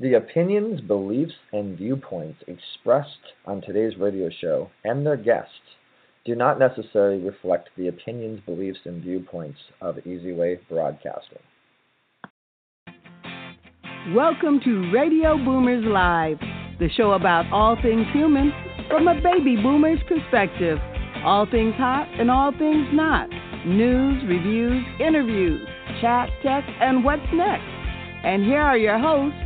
The opinions, beliefs, and viewpoints expressed on today's radio show and their guests do not necessarily reflect the opinions, beliefs, and viewpoints of Easy Way Broadcasting. Welcome to Radio Boomers Live, the show about all things human from a baby boomer's perspective. All things hot and all things not. News, reviews, interviews, chat, tech, and what's next. And here are your hosts,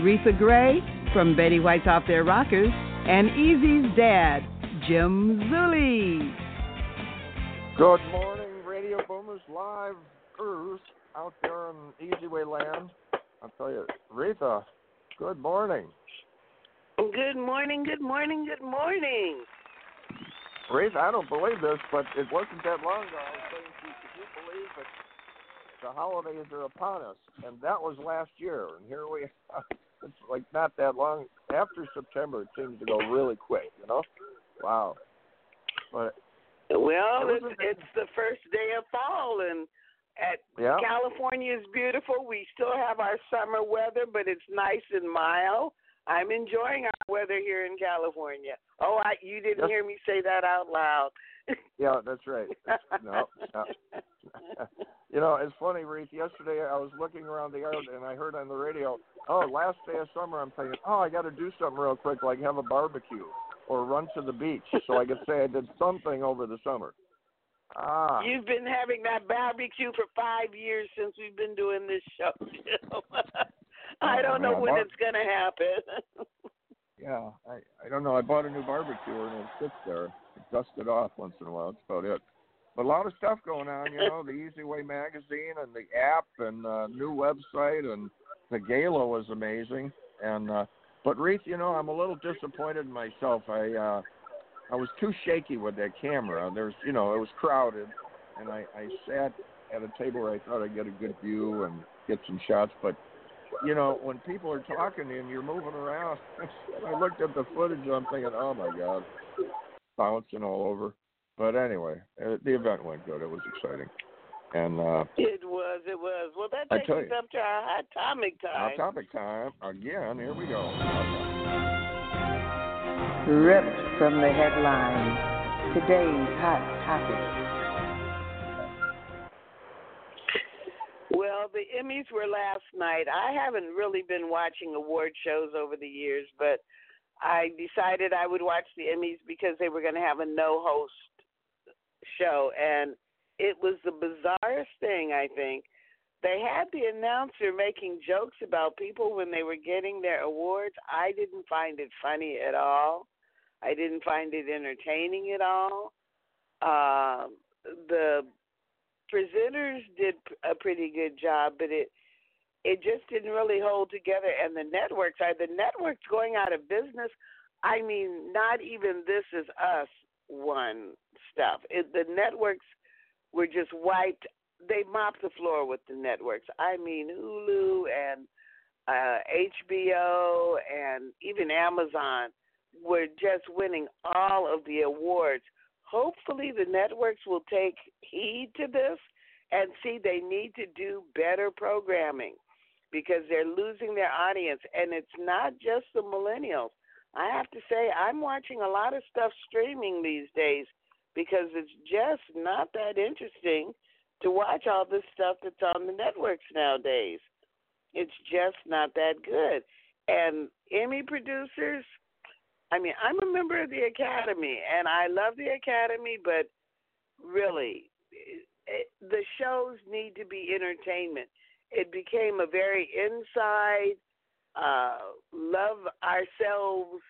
Reatha Grey from Betty White's Off Their Rockers, and Easy's dad, Jim Zuley. Good morning, Radio Boomers Live Earth out there in Easy Way Land. I'll tell you, Reatha, good morning. Good morning, good morning, good morning. Reatha, I don't believe this, but it wasn't that long ago. I was saying to you, could you believe that the holidays are upon us? And that was last year. And here we are. It's like not that long. After September, it seems to go really quick, you know? Wow. But Well, It it's, it's the first day of fall, and at Yeah. California is beautiful. We still have our summer weather, but it's nice and mild. I'm enjoying our weather here in California. Oh, I you didn't Yes. hear me say that out loud. yeah, that's right. That's- no, no. You know, it's funny, Reese. Yesterday I was looking around the yard and I heard on the radio, "Oh, last day of summer." I'm thinking, "Oh, I got to do something real quick, like have a barbecue or run to the beach, so I could say I did something over the summer." Ah, You've been having that barbecue for five years since we've been doing this show. I don't know when it's gonna happen. yeah. I I don't know. I bought a new barbecue and it sits there. Dust it off once in a while. That's about it. But a lot of stuff going on, you know, the Easy Way magazine and the app and uh, new website and the gala was amazing. And uh, but Reese, you know, I'm a little disappointed in myself. I uh, I was too shaky with that camera. There's, you know, it was crowded, and I I sat at a table where I thought I'd get a good view and get some shots, but you know, when people are talking and you're moving around, I looked at the footage and I'm thinking, oh my god, bouncing all over. But anyway, uh, the event went good. It was exciting, and uh, It was, it was. Well, that I takes tell us you. up to our hot topic time. Hot topic time again. Here we go. Ripped from the headlines. Today's hot topic. Well, the Emmys were last night. I haven't really been watching award shows over the years, but I decided I would watch the Emmys because they were going to have a no host show. And it was the bizarrest thing, I think. They had the announcer making jokes about people when they were getting their awards. I didn't find it funny at all. I didn't find it entertaining at all. Um, the presenters did a pretty good job, but it it just didn't really hold together. And the networks are the networks going out of business. I mean, not even This Is Us one stuff. It, the networks were just wiped. They mopped the floor with the networks. I mean, Hulu and uh, HBO and even Amazon were just winning all of the awards. Hopefully, the networks will take heed to this and see they need to do better programming because they're losing their audience. And it's not just the millennials. I have to say, I'm watching a lot of stuff streaming these days because it's just not that interesting to watch all this stuff that's on the networks nowadays. It's just not that good. And Emmy producers, I mean, I'm a member of the Academy and I love the Academy, but really, the shows need to be entertainment. It became a very inside, uh, love ourselves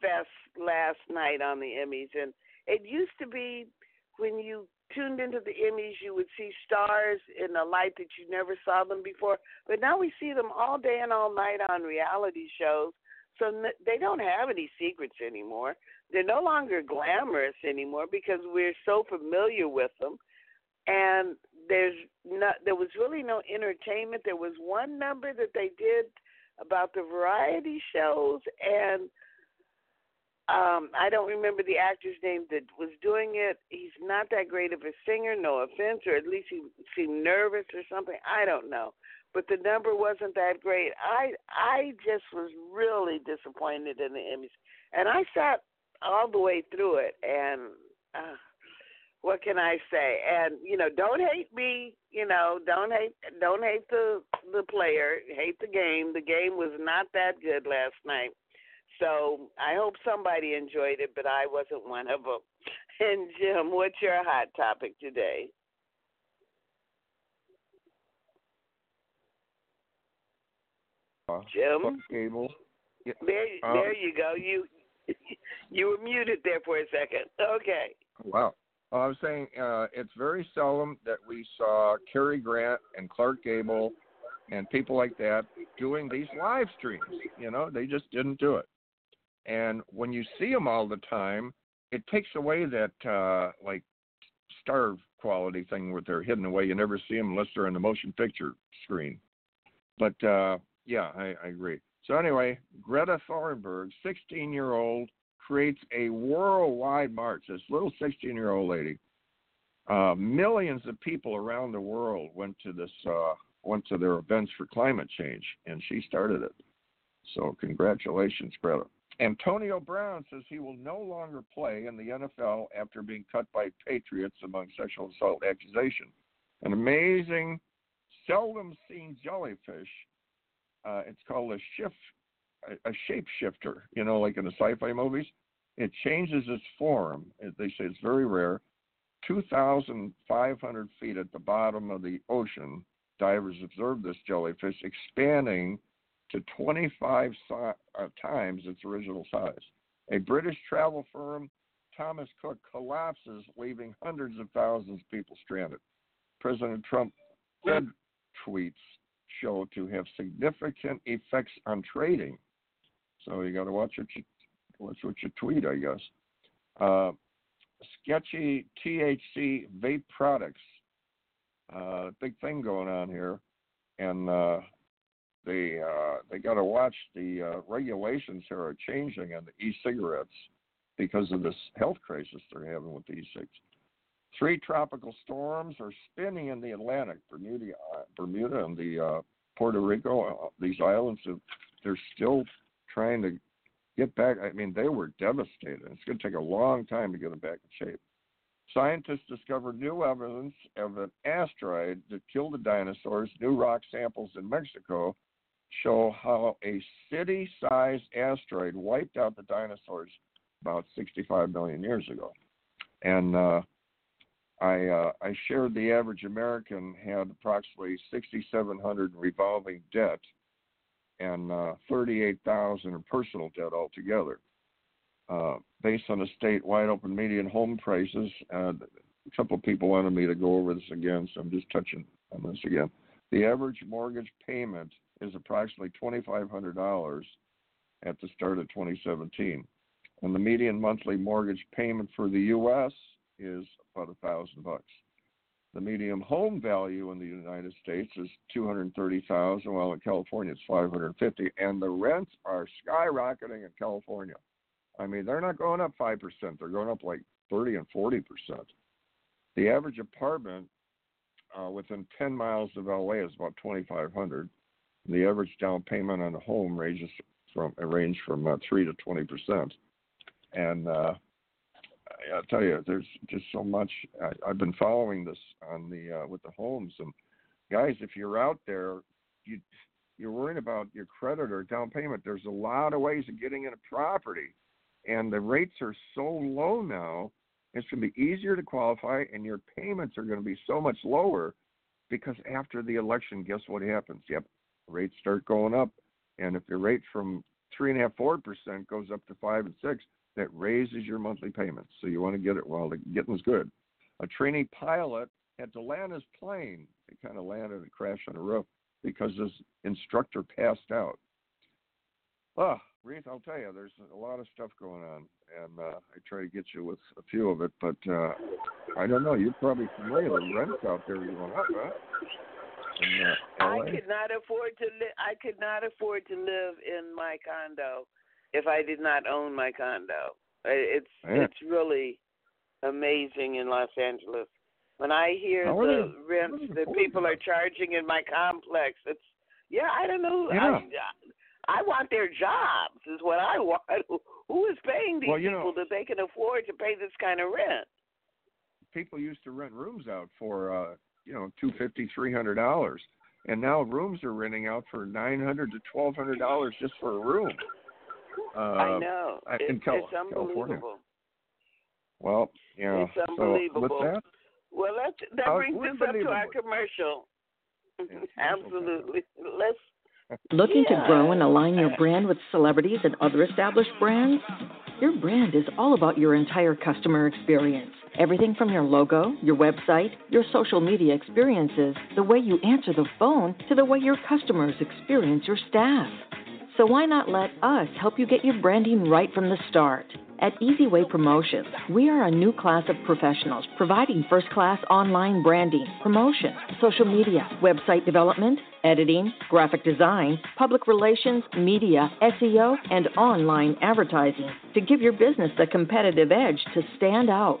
fest last night on the Emmys. And it used to be when you tuned into the Emmys, you would see stars in a light that you never saw them before. But now we see them all day and all night on reality shows. So they don't have any secrets anymore. They're no longer glamorous anymore because we're so familiar with them. And there's not, there was really no entertainment. There was one number that they did about the variety shows, and um, I don't remember the actor's name that was doing it. He's not that great of a singer, no offense, or at least he seemed nervous or something. I don't know, but the number wasn't that great. I I just was really disappointed in the Emmys, and I sat all the way through it, and uh, what can I say? And you know, don't hate me. You know, don't hate don't hate the the player. Hate the game. The game was not that good last night. So I hope somebody enjoyed it, but I wasn't one of them. And Jim, what's your hot topic today? Uh, Jim, Clark Gable. Yeah, there, uh, there you go. You you were muted there for a second. Okay. Wow. Well, I was saying uh, it's very seldom that we saw Cary Grant and Clark Gable and people like that doing these live streams. You know, they just didn't do it. And when you see them all the time, it takes away that uh, like star quality thing where they're hidden away. You never see them unless they're in the motion picture screen. But uh, yeah, I, I agree. So anyway, Greta Thunberg, 16 year old, creates a worldwide march. This little 16 year old lady. Uh, millions of people around the world went to this uh, went to their events for climate change, and she started it. So congratulations, Greta. Antonio Brown says he will no longer play in the NFL after being cut by Patriots among sexual assault accusation. An amazing, seldom seen jellyfish. Uh, it's called a shift, a, a shapeshifter. You know, like in the sci-fi movies, it changes its form. They say it's very rare. 2,500 feet at the bottom of the ocean, divers observed this jellyfish expanding to 25 si- uh, times its original size. A British travel firm, Thomas Cook, collapses, leaving hundreds of thousands of people stranded. President Trump Fed tweets show to have significant effects on trading. So you got to watch what you watch what you tweet, I guess. Uh, sketchy THC vape products. Uh, big thing going on here, and uh, they uh, they got to watch the uh, regulations here are changing on the e-cigarettes because of this health crisis they're having with the e-cigs. Three tropical storms are spinning in the Atlantic, Bermuda, uh, Bermuda, and the Puerto Rico. These islands, they're still trying to get back. I mean, they were devastated. It's going to take a long time to get them back in shape. Scientists discovered new evidence of an asteroid that killed the dinosaurs. New rock samples in Mexico show how a city sized asteroid wiped out the dinosaurs about 65 million years ago. And uh, I, uh, I shared the average American had approximately 6,700 revolving debt and uh, 38,000 in personal debt altogether. Uh, based on the state wide open median home prices, uh, a couple of people wanted me to go over this again, so I'm just touching on this again. The average mortgage payment is approximately $2,500 at the start of 2017, and the median monthly mortgage payment for the U.S. is about a thousand bucks. The median home value in the United States is 230,000, while in California it's 550, and the rents are skyrocketing in California. I mean, they're not going up 5%, they're going up like 30 and 40%. The average apartment uh, within 10 miles of LA is about 2,500. The average down payment on a home ranges from a range from uh, three to 20 percent. And uh, I'll tell you, there's just so much. I, I've been following this on the uh, with the homes and guys. If you're out there, you you're worrying about your credit or down payment. There's a lot of ways of getting in a property, and the rates are so low now. It's going to be easier to qualify, and your payments are going to be so much lower because after the election, guess what happens? Yep, rates start going up, and if the rate from three and a half, four percent goes up to five and six, that raises your monthly payments. So you want to get it while the getting's good. a trainee pilot had to land his plane. He kind of landed and crashed on a roof because his instructor passed out. Oh, Reese, I'll tell you, there's a lot of stuff going on, and uh, I try to get you with a few of it, but uh, I don't know. You're probably familiar. The rents out there are going up, huh? In, uh, I could not afford to live. I could not afford to live in my condo if I did not own my condo. It's Yeah. it's really amazing in Los Angeles. When I hear How the they- rents that people are charging in my complex, it's yeah, I don't know. Yeah. I, I want their jobs is what I want. Who is paying these Well, you know- people that they can afford to pay this kind of rent? people used to rent rooms out for uh you know two fifty three hundred dollars and now rooms are renting out for nine hundred to twelve hundred dollars just for a room uh I know. I- It- in Cal- it's unbelievable. well yeah It's so with unbelievable. that Well, that that Uh, brings us up to our unbelievable. commercial. Absolutely. Let's. Looking to grow and align your brand with celebrities and other established brands? Your brand is all about your entire customer experience. Everything from your logo, your website, your social media experiences, the way you answer the phone, to the way your customers experience your staff. So why not let us help you get your branding right from the start? At Easyway Promotions, we are a new class of professionals providing first class online branding, promotion, social media, website development, editing, graphic design, public relations, media, SEO, and online advertising to give your business the competitive edge to stand out.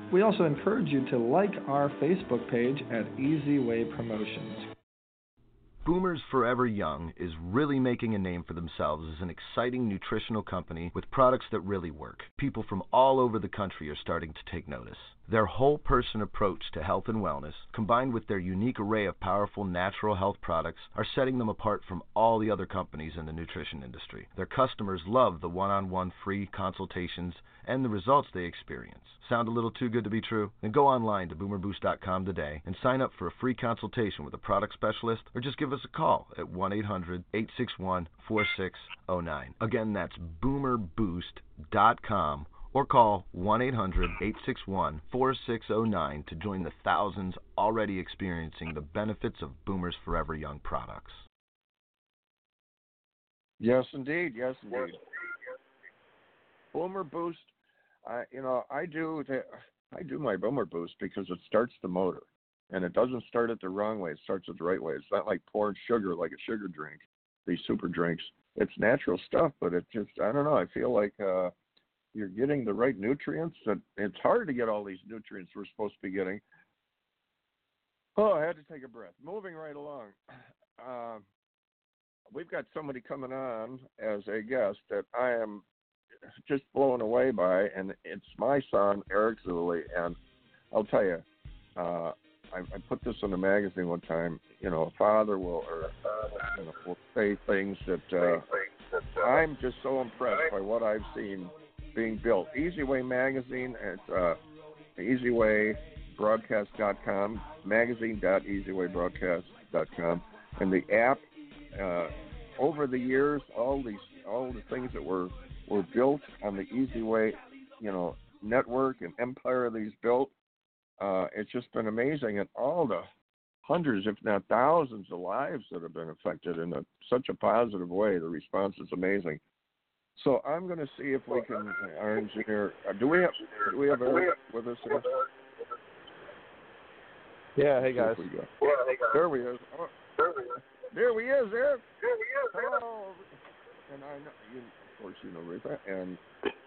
We also encourage you to like our Facebook page at Easy Way Promotions. Boomers Forever Young is really making a name for themselves as an exciting nutritional company with products that really work. People from all over the country are starting to take notice. Their whole person approach to health and wellness, combined with their unique array of powerful natural health products, are setting them apart from all the other companies in the nutrition industry. Their customers love the one on one free consultations and the results they experience. Sound a little too good to be true? Then go online to boomerboost.com today and sign up for a free consultation with a product specialist or just give us a call at 1 800 861 4609. Again, that's boomerboost.com or call 1 800 861 4609 to join the thousands already experiencing the benefits of Boomers Forever Young products. Yes, indeed. Yes, indeed. Boomer Boost. I, you know, I do the, I do my Boomer Boost because it starts the motor, and it doesn't start it the wrong way. It starts it the right way. It's not like pouring sugar like a sugar drink. These super drinks. It's natural stuff, but it just I don't know. I feel like uh, you're getting the right nutrients. And it's hard to get all these nutrients we're supposed to be getting. Oh, I had to take a breath. Moving right along. Uh, we've got somebody coming on as a guest that I am just blown away by, and it's my son Eric Zuley. And I'll tell you, uh, I, I put this in a magazine one time. You know, a father will or you know, will say things that uh, I'm just so impressed by what I've seen being built. Easy Way magazine at uh, EasyWayBroadcast.com, magazine.easywaybroadcast.com, and the app. Uh, over the years, all these all the things that were were built on the Easy Way, you know, network and empire these built. Uh, it's just been amazing, and all the hundreds, if not thousands, of lives that have been affected in a, such a positive way. The response is amazing. So I'm going to see if we can. Our engineer, uh, do we have do we have Eric with us? Here? Yeah, hey See if guys. There we got- There we is. Oh, there we is, Eric. Hello. And I know you, of course, you know Rita and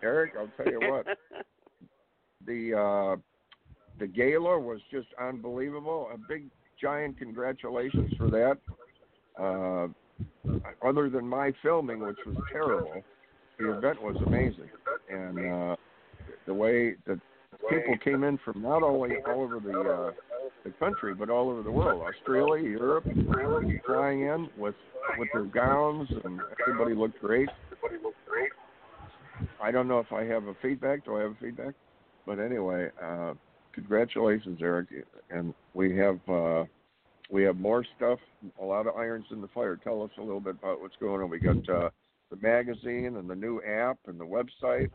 Eric. I'll tell you what, the uh, the gala was just unbelievable. A big, giant congratulations for that. Uh, other than my filming, which was terrible, the event was amazing, and uh, the way that people came in from not only all over the uh, the country, but all over the world. Australia, Europe, flying in with with their gowns, and everybody looked great. I don't know if I have a feedback. Do I have a feedback? But anyway, uh, congratulations, Eric. And we have uh, we have more stuff, a lot of irons in the fire. Tell us a little bit about what's going on. We got uh, the magazine and the new app and the website,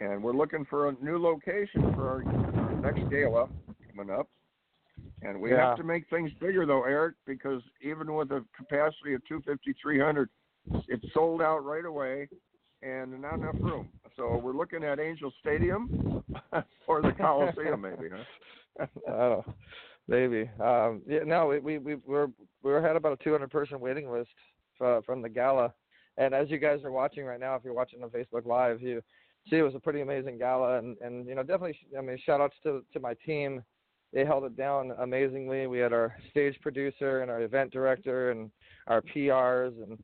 and we're looking for a new location for our, our next gala coming up. And we Yeah. have to make things bigger, though, Eric, because even with a capacity of 250, 300, it's sold out right away, and not enough room. So we're looking at Angel Stadium or the Coliseum, maybe, huh? I don't know. Maybe. Um, yeah, no, we we we we're we had about a 200 person waiting list uh, from the gala, and as you guys are watching right now, if you're watching on Facebook Live, you see it was a pretty amazing gala, and and you know definitely, I mean, shout outs to to my team. They held it down amazingly. We had our stage producer and our event director and our PRs and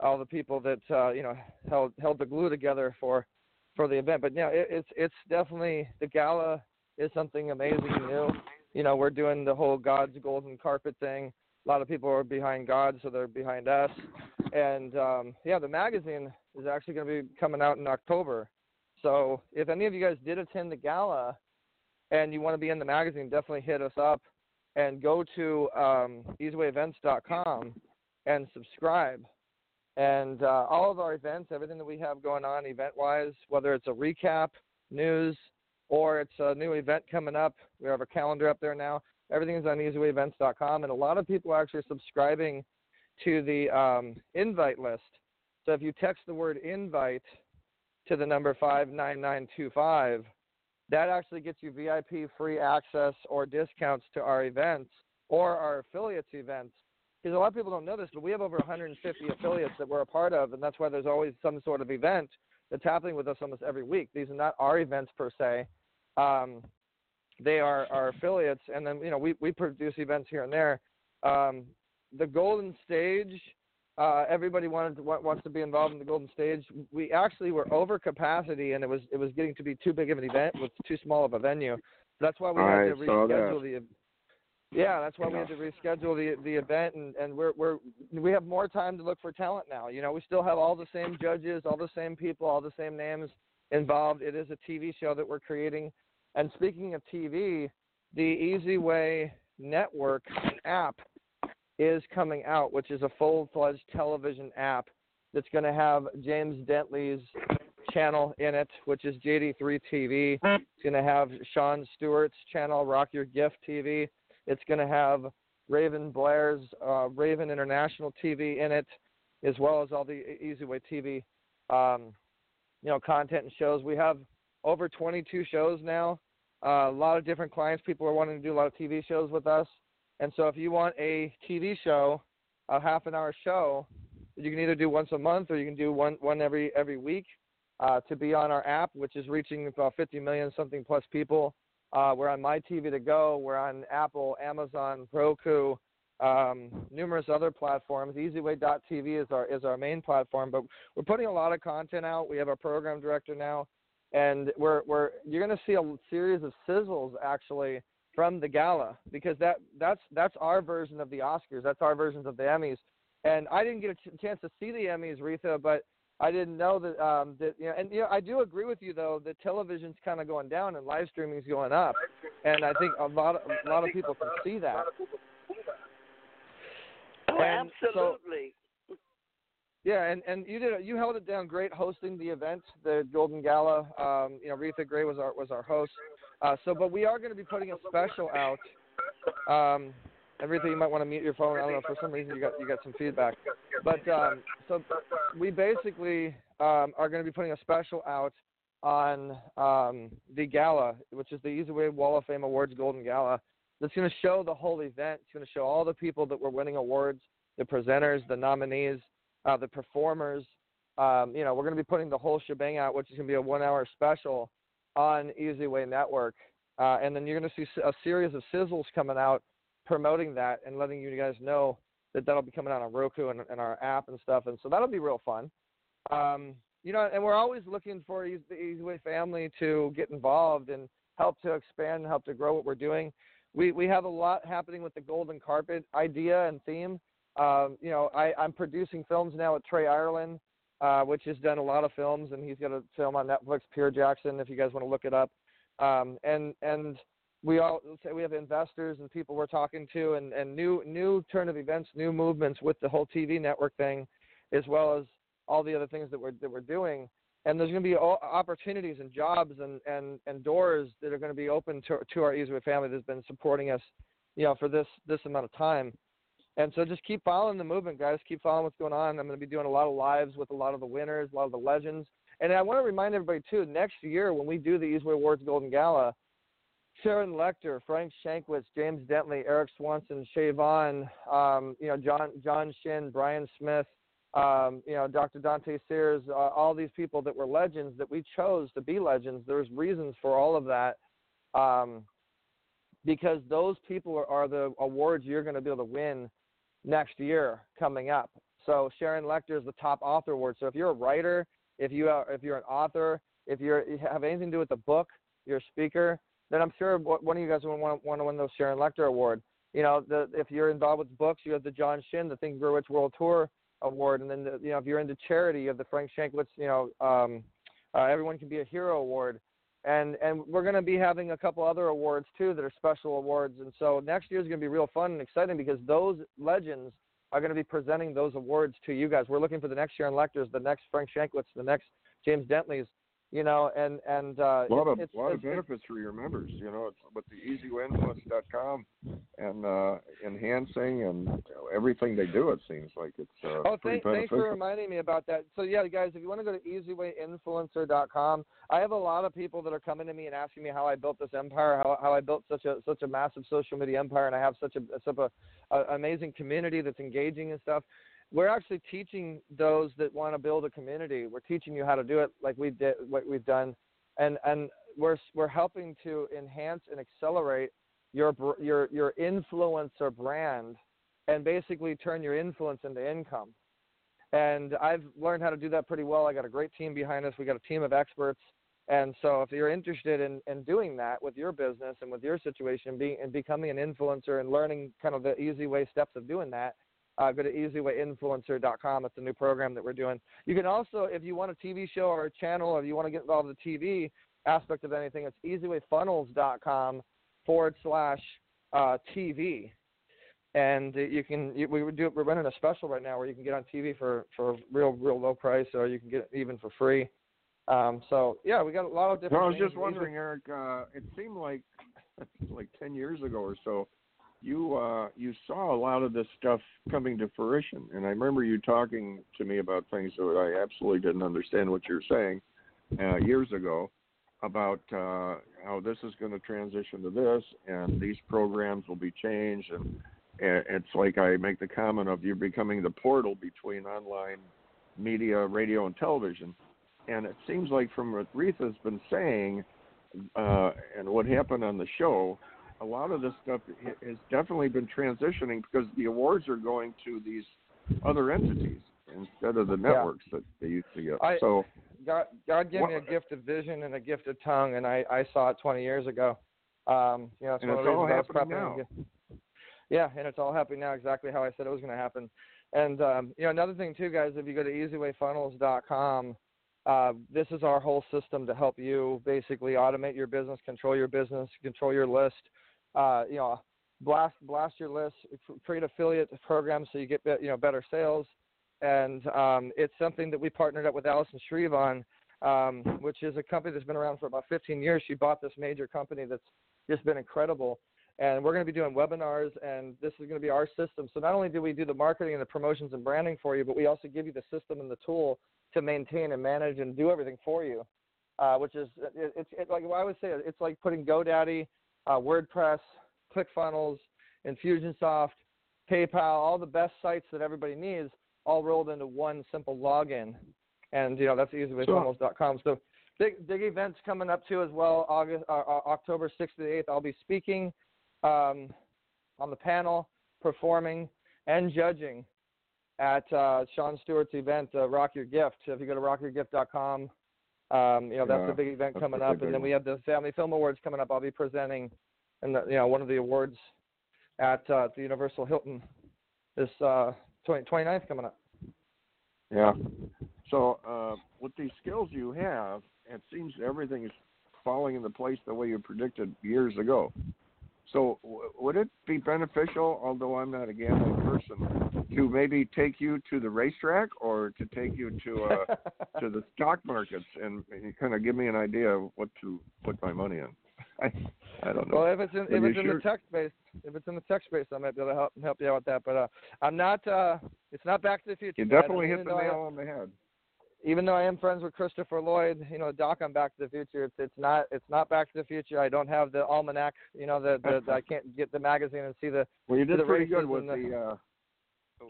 all the people that uh, you know held held the glue together for for the event. But yeah, it, it's it's definitely the gala is something amazing new. You know, we're doing the whole God's golden carpet thing. A lot of people are behind God, so they're behind us. And um, yeah, the magazine is actually going to be coming out in October. So if any of you guys did attend the gala and you want to be in the magazine, definitely hit us up and go to um, easywayevents.com and subscribe. And uh, all of our events, everything that we have going on event wise, whether it's a recap, news, or it's a new event coming up, we have a calendar up there now. Everything is on easywayevents.com. And a lot of people are actually subscribing to the um, invite list. So if you text the word invite to the number 59925, that actually gets you VIP free access or discounts to our events or our affiliates events. Because a lot of people don't know this, but we have over 150 affiliates that we're a part of, and that's why there's always some sort of event that's happening with us almost every week. These are not our events per se. Um, they are our affiliates, and then you know we we produce events here and there. Um, the Golden Stage, uh, everybody wanted to, wants to be involved in the Golden Stage. We actually were over capacity, and it was it was getting to be too big of an event with too small of a venue. That's why we had to reschedule the. Yeah, that's why we had to reschedule the the event, and and we're we're we have more time to look for talent now. You know, we still have all the same judges, all the same people, all the same names involved. It is a TV show that we're creating. And speaking of TV, the Easy Way Network app is coming out, which is a full fledged television app that's going to have James Dentley's channel in it, which is JD3 TV. It's going to have Sean Stewart's channel, Rock Your Gift TV. It's going to have Raven Blair's uh, Raven International TV in it, as well as all the Easy Way TV, um, you know, content and shows. We have over 22 shows now. Uh, a lot of different clients. People are wanting to do a lot of TV shows with us. And so if you want a TV show, a half an hour show, you can either do once a month or you can do one one every every week uh, to be on our app, which is reaching about 50 million something plus people. Uh, we're on My TV to Go. We're on Apple, Amazon, Roku, um, numerous other platforms. EasyWay.tv is our is our main platform, but we're putting a lot of content out. We have a program director now, and we're we're you're going to see a series of sizzles actually from the gala because that that's that's our version of the Oscars. That's our versions of the Emmys. And I didn't get a ch- chance to see the Emmys, Reatha, but I didn't know that um that you know and you know I do agree with you though that television's kind of going down and live streaming's going up. And I think a lot of, a lot of people can see that. Oh, And so- absolutely. Yeah, and and you did you held it down great hosting the event, the Golden Gala. Um, you know, Reatha Grey was our was our host. Uh, so, but we are going to be putting a special out. Um, Reatha, you might want to mute your phone. I don't know for some reason you got you got some feedback. But um, so we basically um, are going to be putting a special out on um, the gala, which is the Easy Way Wall of Fame Awards Golden Gala. That's going to show the whole event. It's going to show all the people that were winning awards, the presenters, the nominees, uh, the performers. Um, you know, we're going to be putting the whole shebang out, which is going to be a one-hour special on Easy Way Network, uh, and then you're going to see a series of sizzles coming out promoting that and letting you guys know that that'll be coming out on Roku and, and our app and stuff, and so that'll be real fun. Um, you know, and we're always looking for the Easy Way family to get involved and help to expand and help to grow what we're doing. we we have a lot happening with the golden carpet idea and theme. Um, you know, I, I'm producing films now with Trey Ireland, uh, which has done a lot of films, and he's got a film on Netflix, Pierre Jackson, if you guys want to look it up. Um, and and we all say we have investors and people we're talking to, and, and new new turn of events, new movements with the whole TV network thing, as well as all the other things that we're that we're doing. And there's going to be opportunities and jobs and, and, and doors that are going to be open to, to our Easyway family that's been supporting us, you know, for this this amount of time. And so just keep following the movement, guys. Keep following what's going on. I'm going to be doing a lot of lives with a lot of the winners, a lot of the legends. And I want to remind everybody too, next year when we do the Easyway Awards Golden Gala, Sharon Lechter, Frank Shankwitz, James Dentley, Eric Swanson, Shay Vaughn, um, you know, John John Shin, Brian Smith, um, you know, Dr. Dante Sears, uh, all these people that were legends that we chose to be legends. There's reasons for all of that. Um, because those people are, are the awards you're going to be able to win next year coming up. So Sharon Lechter is the top author award. So if you're a writer, if you are, if you're an author, if you're, you have anything to do with the book, you're a speaker, then I'm sure one of you guys will want, want to win the Sharon Lechter Award. You know, the, if you're involved with books, you have the John Shin, the Think Grow Rich World Tour Award, and then the, you know if you're into charity, you have the Frank Shankwitz, you know, um, uh, Everyone Can Be a Hero Award, and and we're going to be having a couple other awards too that are special awards, and so next year is going to be real fun and exciting because those legends are going to be presenting those awards to you guys. We're looking for the next Sharon Lechters, the next Frank Shankwitz, the next James Dentleys, you know, and and uh, a lot of it's, a lot it's, of benefits for your members. You know, it's with the easyinfluence.com and uh, enhancing and you know, everything they do. It seems like it's uh, oh, thank, thanks for reminding me about that. So yeah, guys, if you want to go to easywayinfluencer.com, I have a lot of people that are coming to me and asking me how I built this empire, how how I built such a such a massive social media empire, and I have such a such a, a amazing community that's engaging and stuff we're actually teaching those that want to build a community. We're teaching you how to do it, like we did, what we've done, and and we're we're helping to enhance and accelerate your your your influencer brand, and basically turn your influence into income. And I've learned how to do that pretty well. I got a great team behind us. We got a team of experts. And so, if you're interested in, in doing that with your business and with your situation, being and becoming an influencer and learning kind of the easy way steps of doing that, uh, go to easywayinfluencer.com. It's a new program that we're doing. You can also, if you want a TV show or a channel, or if you want to get involved in the TV aspect of anything, it's easywayfunnels.com forward slash uh, TV. And you can, you, we do, we're running a special right now where you can get on TV for for real, real low price, or you can get it even for free. Um, so yeah, we got a lot of different. No, I was just wondering, Eric. Uh, it seemed like like ten years ago or so, you uh, you saw a lot of this stuff coming to fruition, and I remember you talking to me about things that I absolutely didn't understand what you were saying uh, years ago about uh, how this is going to transition to this, and these programs will be changed, and, and it's like I make the comment of you're becoming the portal between online media, radio, and television, and it seems like from what Reatha's been saying, uh, and what happened on the show a lot of this stuff has definitely been transitioning because the awards are going to these other entities instead of the networks yeah. that they used to get. I, so God, God gave what, me a gift of vision and a gift of tongue, and I, I saw it 20 years ago. Um, you know, that's and it's all reasons I was happening now. Yeah, and it's all happening now exactly how I said it was going to happen. And um, you know, another thing too, guys, if you go to easywayfunnels.com, uh, this is our whole system to help you basically automate your business, control your business, control your list, uh, you know, blast blast your list, create affiliate programs so you get you know better sales, and um, it's something that we partnered up with Allison Shreve on, um, which is a company that's been around for about 15 years. She bought this major company that's just been incredible. And we're going to be doing webinars, and this is going to be our system. So not only do we do the marketing and the promotions and branding for you, but we also give you the system and the tool to maintain and manage and do everything for you. Uh, which is it, it's it, like well, I would say it's like putting GoDaddy uh, WordPress, ClickFunnels, Infusionsoft, PayPal, all the best sites that everybody needs, all rolled into one simple login. And you know that's the easy easywayfunnels.com. So big big events coming up too as well. August, uh, uh October 6th to the 8th, I'll be speaking um, on the panel, performing, and judging at uh, Sean Stewart's event, uh, Rock Your Gift. So if you go to rockyourgift.com, um, you know that's yeah, a big event coming up, and then we have the Family Film Awards coming up. I'll be presenting and you know one of the awards at uh, the Universal Hilton this uh, 20, 29th coming up. Yeah. So uh, with these skills you have, it seems everything is falling into place the way you predicted years ago. So w- would it be beneficial, although I'm not a gambling person, to maybe take you to the racetrack or to take you to uh, to the stock markets and, and kind of give me an idea of what to put my money in? I I don't know. Well, if it's in Are if it's in the tech space, if it's in the tech space, I might be able to help help you out with that. But uh, I'm not. Uh, it's not Back to the Future. You definitely hit the nail on the head. Even though I am friends with Christopher Lloyd, you know, Doc on Back to the Future, it's it's not it's not Back to the Future. I don't have the almanac, you know, the, the, the I can't get the magazine and see the Well, you did the pretty good with and the uh,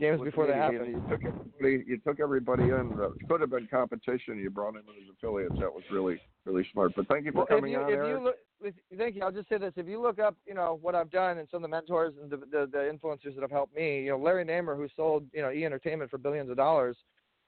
games before the they media. happen. You took everybody. You took everybody in. That could have been competition. You brought in as affiliates. That was really really smart. But thank you for Well, coming if you on, if Eric. you look, if, thank you. I'll just say this: if you look up, you know, what I've done and some of the mentors and the, the the influencers that have helped me, you know, Larry Namer, who sold you know E Entertainment for billions of dollars,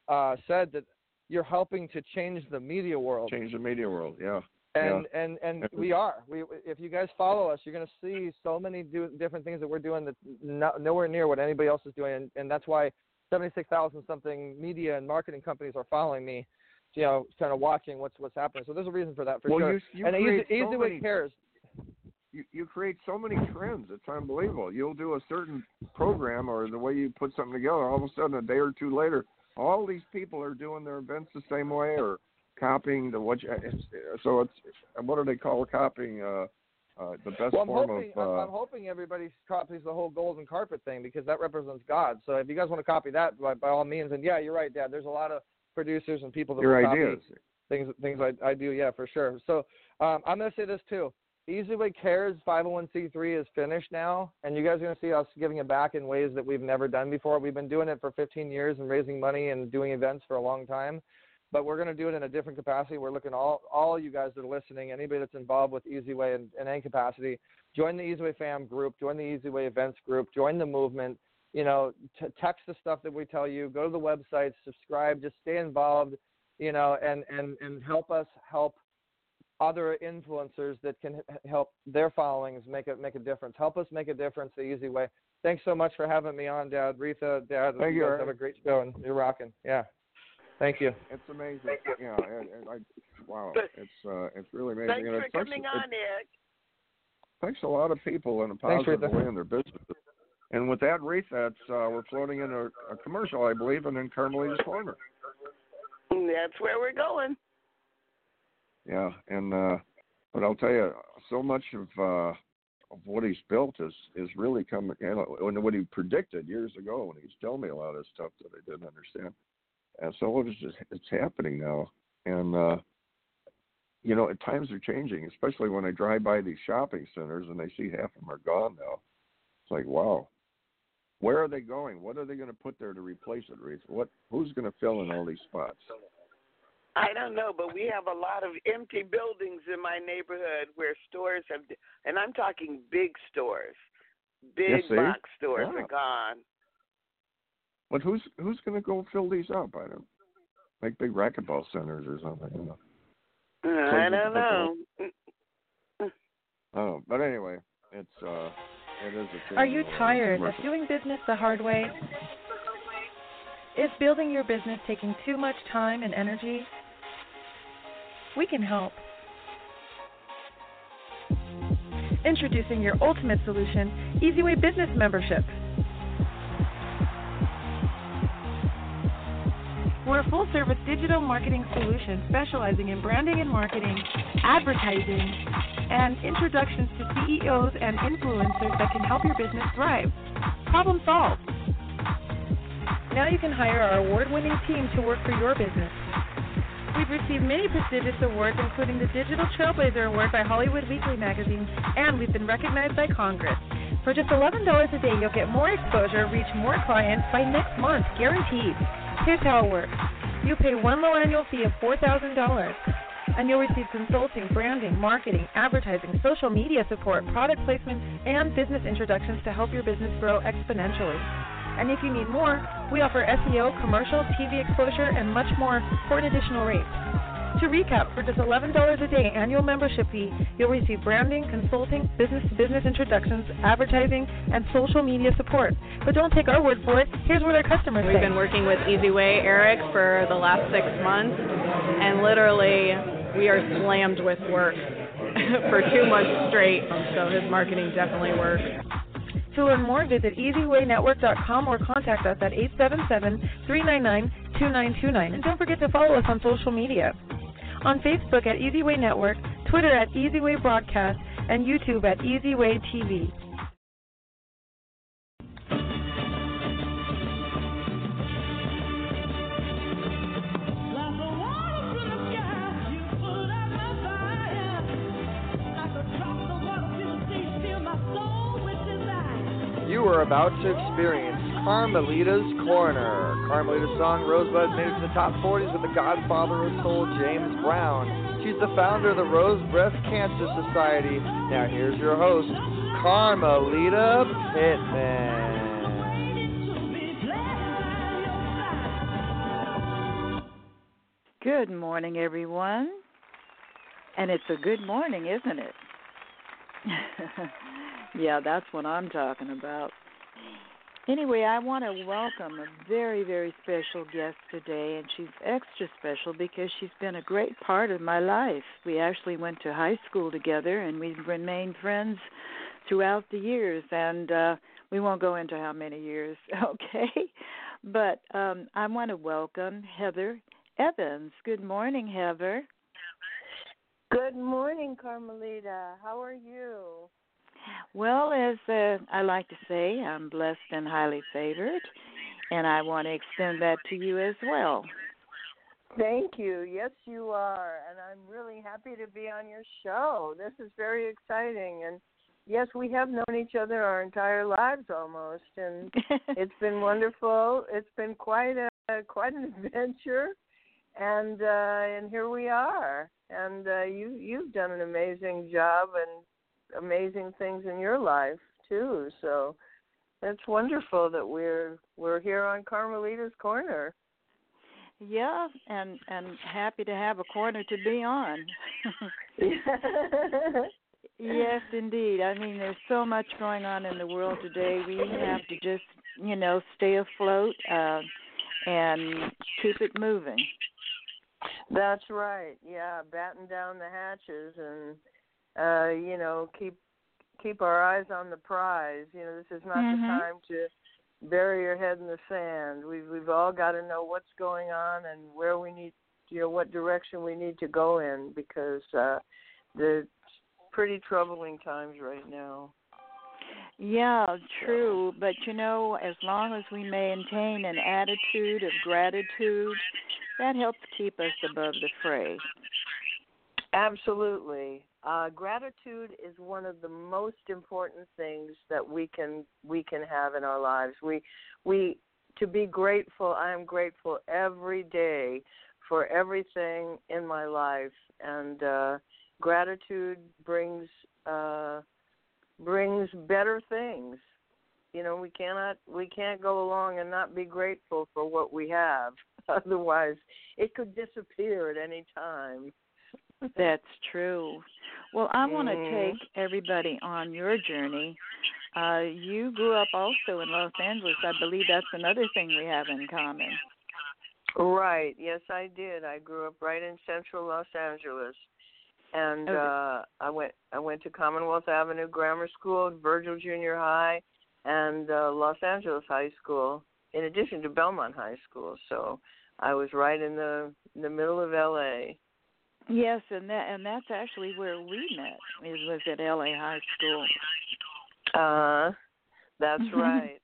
uh, said that you're helping to change the media world. Change the media world. Yeah. and and and we are. We if you guys follow us, you're going to see so many do, different things that we're doing that no, nowhere near what anybody else is doing, and, and that's why 76,000 something media and marketing companies are following me. You know, kind of watching what's what's happening. So there's a reason for that for well, sure. you you and easy, so easy way many cares. you, you create so many trends. It's unbelievable. You'll do a certain program or the way you put something together. All of a sudden, a day or two later, all these people are doing their events the same way or copying the what. You, so it's what do they call copying? Uh, uh, the best Well, I'm form hoping of. Uh, I'm, I'm hoping everybody copies the whole golden carpet thing because that represents God. So if you guys want to copy that, by, by all means, and yeah, you're right, Dad. There's a lot of producers and people that your will copy things things I, I do yeah for sure so um, i'm going to say this too easyway cares 501c3 is finished now and you guys are going to see us giving it back in ways that we've never done before. We've been doing it for 15 years and raising money and doing events for a long time but we're going to do it in a different capacity. We're looking all all you guys that are listening anybody that's involved with easyway in, in any capacity join the Easy Way fam group join the Easy Way events group join the movement. You know t- text the stuff that we tell you go to the website subscribe just stay involved you know, and and and help us help other influencers that can help their followings make it make a difference. Help us make a difference the easy way. Thanks so much for having me on, Dad. Reatha, Dad, Thank you, guys have a great show and you're rocking. Yeah. Thank you. It's amazing. Yeah, and, and I, wow, it's uh, it's really amazing. Thanks and for it coming it on, Eric. takes a lot of people in a Thanks, positive Rita. way in their business. And with that, Rita, it's, uh, we're floating in a, a commercial, I believe, and then Carmelita's Corner. That's where we're going. Yeah, and uh, but I'll tell you, so much of uh, of what he's built is is really coming. You know, when what he predicted years ago when he was telling me a lot of stuff that I didn't understand, and so it's just it's happening now, and uh, you know, at times are changing, especially when I drive by these shopping centers and I see half of them are gone now. It's like, wow, where are they going? What are they going to put there to replace it? What who's going to fill in all these spots? I don't know, but we have a lot of empty buildings in my neighborhood where stores have, and I'm talking big stores, big see? box stores Yeah. are gone. But who's who's going to go fill these up? I don't like big racquetball centers or something. You know. Uh, I don't know. Oh, but anyway, it's uh, it is a. Are you tired of doing business the hard way? Is building your business taking too much time and energy? We can help. Introducing your ultimate solution, EasyWay Business Membership. We're a full service digital marketing solution specializing in branding and marketing, advertising, and introductions to CEOs and influencers that can help your business thrive. Problem solved. Now you can hire our award winning team to work for your business. We've received many prestigious awards, including the Digital Trailblazer Award by Hollywood Weekly magazine, and we've been recognized by Congress. For just $11 a day, you'll get more exposure, reach more clients by next month, guaranteed. Here's how it works you pay one low annual fee of $4,000, and you'll receive consulting, branding, marketing, advertising, social media support, product placement, and business introductions to help your business grow exponentially. And if you need more, we offer SEO, commercial, TV exposure, and much more for an additional rate. To recap, for just $11 a day annual membership fee, you'll receive branding, consulting, business to business introductions, advertising, and social media support. But don't take our word for it. Here's what our customers We've say. been working with EasyWay Eric for the last six months, and literally we are slammed with work for two months straight. So his marketing definitely works. To learn more, visit eZWayNetwork.com or contact us at 877-399-2929. And don't forget to follow us on social media. On Facebook at Easyway Network, Twitter at Easyway Broadcast, and YouTube at Easyway TV. Are about to experience Carmelita's Corner. Carmelita's song Rosebud made it to the top 40s with the godfather of soul, James Brown. She's the founder of the Rose Breast Cancer Society. Now here's your host, Carmelita Pittman. Good morning, everyone. And it's a good morning, isn't it? yeah, that's what I'm talking about. Anyway, I want to welcome a very, very special guest today, and she's extra special because she's been a great part of my life. We actually went to high school together, and we've remained friends throughout the years, and uh, we won't go into how many years, okay? But um, I want to welcome Heather Evans. Good morning, Heather. Good morning, Carmelita. How are you? Well, as uh, I like to say, I'm blessed and highly favored, and I want to extend that to you as well. Thank you. Yes, you are. And I'm really happy to be on your show. This is very exciting. And yes, we have known each other our entire lives almost. And it's been wonderful. It's been quite a quite an adventure. And uh and here we are. And uh you you've done an amazing job and amazing things in your life too. So it's wonderful that we're we're here on Carmelita's Corner. Yeah, and and happy to have a corner to be on. yes, indeed. I mean, there's so much going on in the world today. We have to just, you know, stay afloat uh, and keep it moving. That's right. Yeah, batten down the hatches and uh, you know, keep keep our eyes on the prize. You know, this is not Mhm. the time to bury your head in the sand. We've we've all got to know what's going on and where we need, you know, what direction we need to go in because uh, the pretty troubling times right now. Yeah, true. But you know, as long as we maintain an attitude of gratitude, that helps keep us above the fray. Absolutely. Uh, gratitude is one of the most important things that we can we can have in our lives. We we to be grateful. I am grateful every day for everything in my life, and uh, gratitude brings uh, brings better things. You know, we cannot we can't go along and not be grateful for what we have. Otherwise, it could disappear at any time. That's true. Well, I want to Mhm. take everybody on your journey. Uh, you grew up also in Los Angeles. I believe that's another thing we have in common. Right. Yes, I did. I grew up right in central Los Angeles. And Okay. uh I went I went to Commonwealth Avenue Grammar School, Virgil Junior High, and uh Los Angeles High School in addition to Belmont High School. So I was right in the in the middle of LA. Yes, and that and that's actually where we met. It was at LA High School. Uh that's Mhm. right.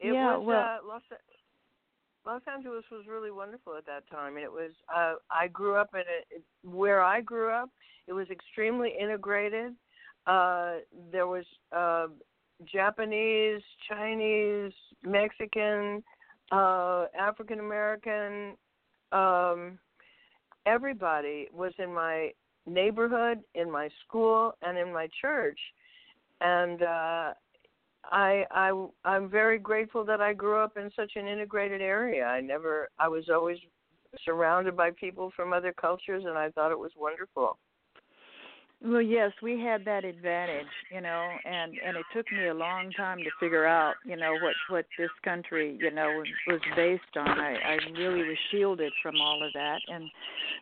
It Yeah, was well- uh, Los Los Angeles was really wonderful at that time. It was uh I grew up in it where I grew up, it was extremely integrated. Uh there was uh Japanese, Chinese, Mexican, uh African American um everybody was in my neighborhood, in my school, and in my church. And uh I I I'm very grateful that I grew up in such an integrated area. I never I was always surrounded by people from other cultures, and I thought it was wonderful. Well, yes, we had that advantage, you know, and and it took me a long time to figure out, you know, what what this country, you know, was, was based on. I I really was shielded from all of that, and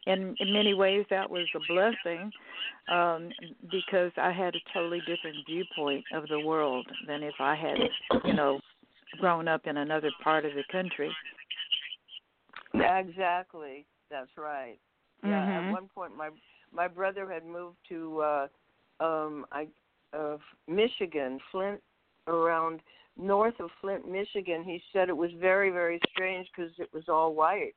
and in many ways that was a blessing, um, because I had a totally different viewpoint of the world than if I had, you know, grown up in another part of the country. Exactly, that's right. Yeah, Mhm. at one point my my brother had moved to uh um I uh Michigan, Flint around north of Flint, Michigan. He said it was very very strange cuz it was all white.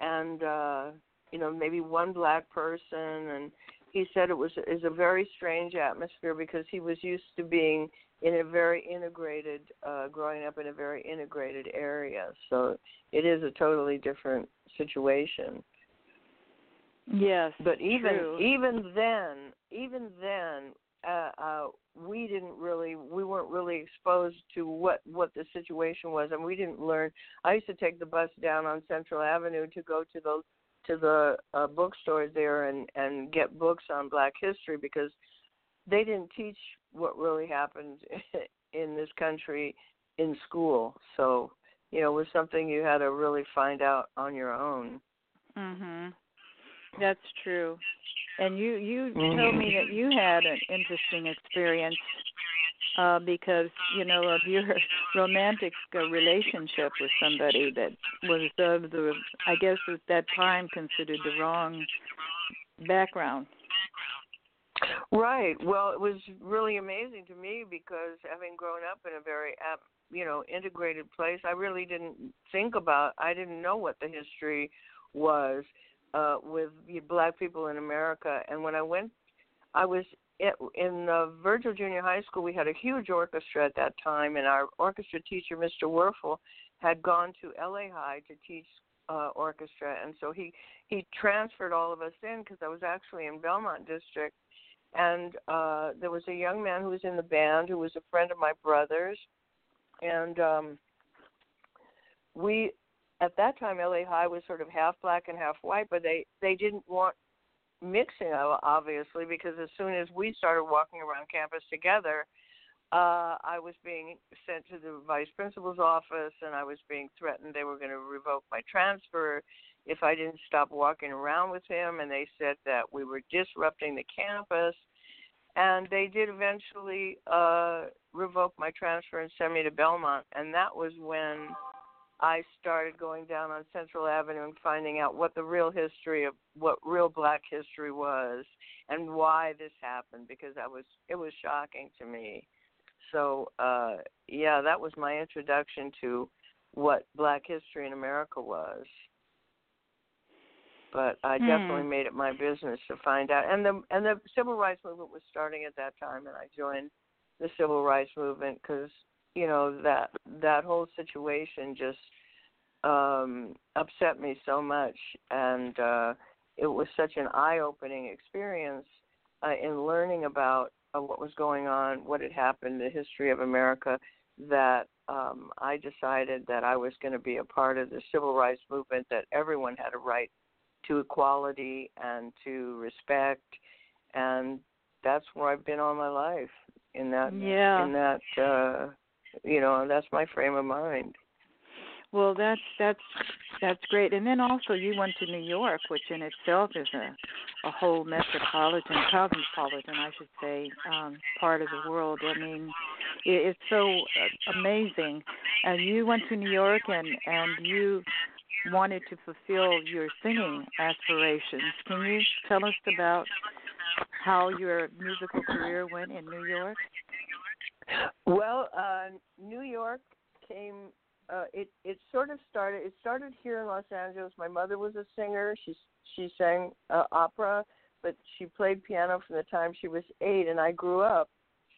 And uh you know, maybe one black person and he said it was is a very strange atmosphere because he was used to being in a very integrated uh growing up in a very integrated area. So it is a totally different situation. Yes. But even true. even then, even then, uh, uh, we didn't really we weren't really exposed to what what the situation was, and we didn't learn. I used to take the bus down on Central Avenue to go to the to the uh, bookstores there and and get books on Black history because they didn't teach what really happened in this country in school. So you know, it was something you had to really find out on your own. Mhm. That's true. And you you Mhm. told me that you had an interesting experience uh because, you know, of your romantic uh, relationship with somebody that was of the I guess at that time considered the wrong background. Right. Well, it was really amazing to me because having grown up in a very, you know, integrated place, I really didn't think about. I didn't know what the history was uh, with black people in America. And when I went, I was in uh, Virgil Junior High School. We had a huge orchestra at that time, and our orchestra teacher, Mr. Werfel, had gone to LA High to teach uh, orchestra, and so he he transferred all of us in because I was actually in Belmont District and uh there was a young man who was in the band who was a friend of my brother's and um we at that time LA High was sort of half black and half white but they they didn't want mixing obviously because as soon as we started walking around campus together uh I was being sent to the vice principal's office and I was being threatened they were going to revoke my transfer if I didn't stop walking around with him, and they said that we were disrupting the campus. And they did eventually uh, revoke my transfer and send me to Belmont, and that was when I started going down on Central Avenue and finding out what the real history of what real Black history was and why this happened because that was it was shocking to me. So uh, yeah, that was my introduction to what Black history in America was but I Hmm. definitely made it my business to find out. And the and the civil rights movement was starting at that time, and I joined the civil rights movement because you know that that whole situation just um upset me so much, and uh it was such an eye-opening experience uh, in learning about uh, what was going on, what had happened, the history of America, that um I decided that I was going to be a part of the civil rights movement, that everyone had a right to equality and to respect and that's where I've been all my life in that Yeah. in that uh you know that's my frame of mind Well, that's that's that's great. And then also you went to New York, which in itself is a a whole metropolitan, cosmopolitan, I should say, um, part of the world. I mean, it, it's so uh, amazing. And you went to New York, and and you wanted to fulfill your singing aspirations. Can you tell us about how your musical career went in New York? Well, uh, New York came. Uh, it it sort of started. It started here in Los Angeles. My mother was a singer. She she sang uh, opera, but she played piano from the time she was eight, and I grew up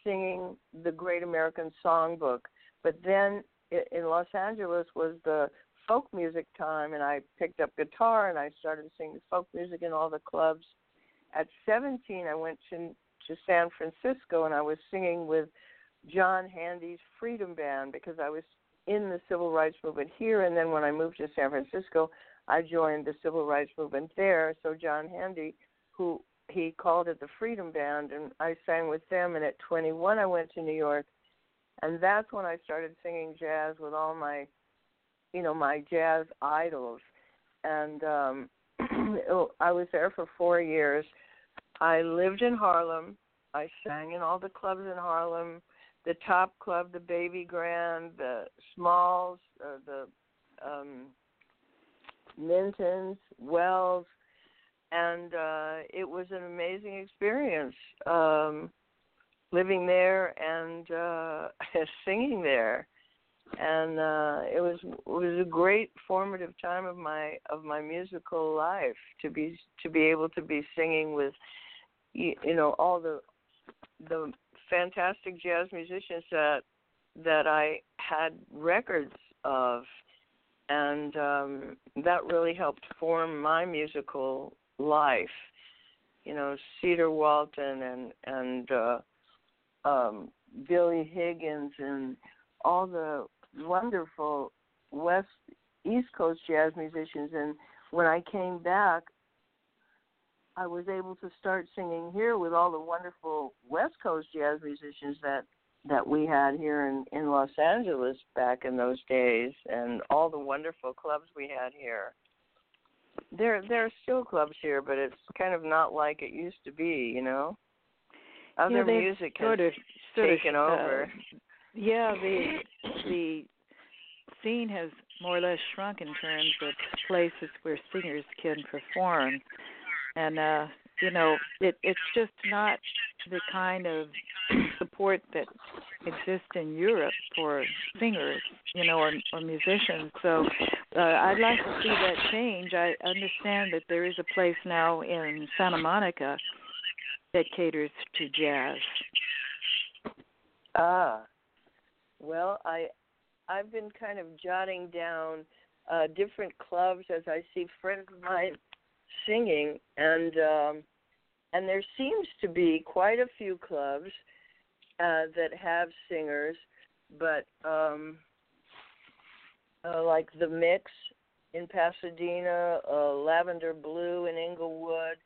singing the Great American Songbook. But then i in Los Angeles was the folk music time, and I picked up guitar and I started singing folk music in all the clubs. At 17, I went to to San Francisco, and I was singing with John Handy's Freedom Band because I was in the civil rights movement here. And then when I moved to San Francisco, I joined the civil rights movement there. So John Handy, who he called it the Freedom Band, and I sang with them. And at 21, I went to New York, and that's when I started singing jazz with all my, you know, my jazz idols. And um, I was there for four years. I lived in Harlem. I sang in all the clubs in Harlem, the Top Club, the Baby Grand, the Smalls, uh, the um, Mintons, Wells, and uh, it was an amazing experience um, living there and uh, singing there. And uh, it was it was a great formative time of my of my musical life to be to be able to be singing with you, you know all the the fantastic jazz musicians that that I had records of, and um, that really helped form my musical life. You know, Cedar Walton and and uh, um, Billy Higgins and all the wonderful West East Coast jazz musicians. And when I came back, I was able to start singing here with all the wonderful West Coast jazz musicians that that we had here in in Los Angeles back in those days, and all the wonderful clubs we had here. There there are still clubs here, but it's kind of not like it used to be, you know. Other yeah, music has sort of, sort taken of, over. Uh, yeah, the the scene has more or less shrunk in terms of places where singers can perform and uh you know it it's just not the kind of support that exists in Europe for singers you know or, or musicians. So uh, I'd like to see that change. I understand that there is a place now in Santa Monica that caters to jazz. Ah. Well I I've been kind of jotting down uh different clubs as I see friends of mine singing, and um, and there seems to be quite a few clubs uh, that have singers, but um, uh, like the Mix in Pasadena, uh, Lavender Blue in Inglewood,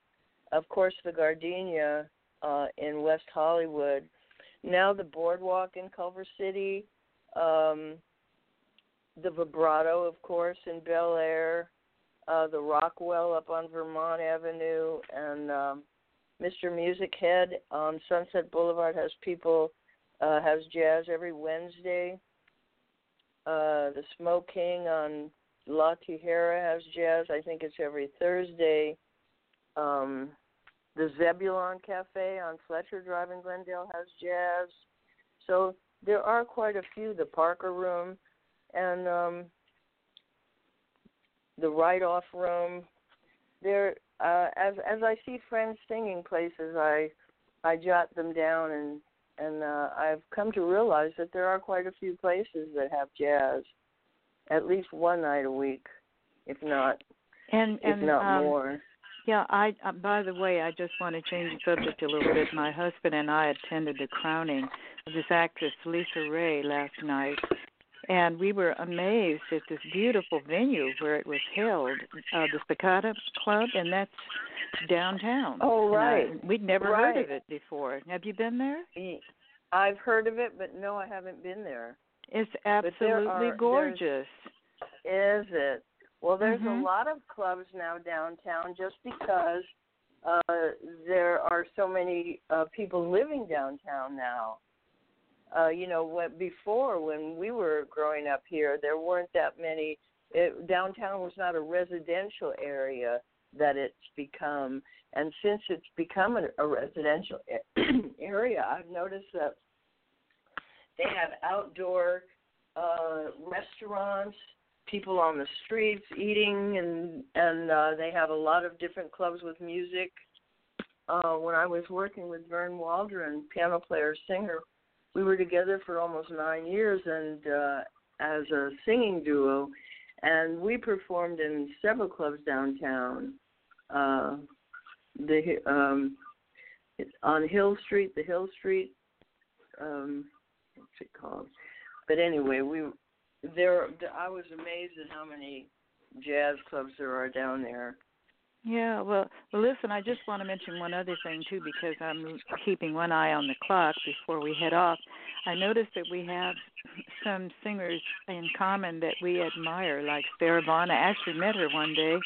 of course the Gardenia uh, in West Hollywood, now the Boardwalk in Culver City, um, the Vibrato, of course, in Bel Air, uh, the Rockwell up on Vermont Avenue, and um, Mr. Music Head on Sunset Boulevard has people uh, has jazz every Wednesday. Uh, the Smoke King on La Tijera has jazz. I think it's every Thursday. Um, the Zebulon Cafe on Fletcher Drive in Glendale has jazz. So there are quite a few. The Parker Room, and um, the write off room. There uh as as I see friends singing places I I jot them down and and uh I've come to realize that there are quite a few places that have jazz at least one night a week, if not and if and not um, more. Yeah, I uh, by the way, I just want to change the subject a little bit. My husband and I attended the crowning of this actress Lisa Ray last night, and we were amazed at this beautiful venue where it was held, uh, the Spicata Club, and that's downtown. Oh, right. Uh, we'd never right. heard of it before. Have you been there? I've heard of it, but no, I haven't been there. It's absolutely are- gorgeous. Is it? Well, there's Mhm. a lot of clubs now downtown just because uh there are so many uh people living downtown now. Uh you know, what before when we were growing up here, there weren't that many it, downtown was not a residential area that it's become. And since it's become a, a residential area, I've noticed that they have outdoor uh restaurants people on the streets eating and and uh they have a lot of different clubs with music. Uh when i was working with vern waldron piano player singer we were together for almost nine years and uh as a singing duo and we performed in several clubs downtown uh the um on hill street the hill street um what's it called but anyway we there I was amazed at how many jazz clubs there are down there. Yeah, well, well, listen, I just want to mention one other thing too because I'm keeping one eye on the clock before we head off. I noticed that we have some singers in common that we admire, like Sarah Vaughan. I actually met her one day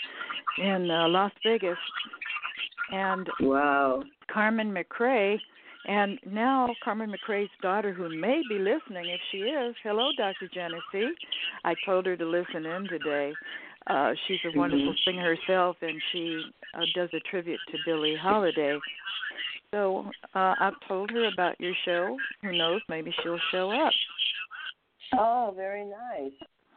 in uh, Las Vegas, and wow, Carmen McRae. And now Carmen McRae's daughter, who may be listening, if she is, hello, Dr. Genesee. I told her to listen in today. Uh, she's a wonderful Mm-hmm. singer herself, and she uh, does a tribute to Billie Holiday. So uh, I've told her about your show. Who knows? Maybe she'll show up. Oh, very nice.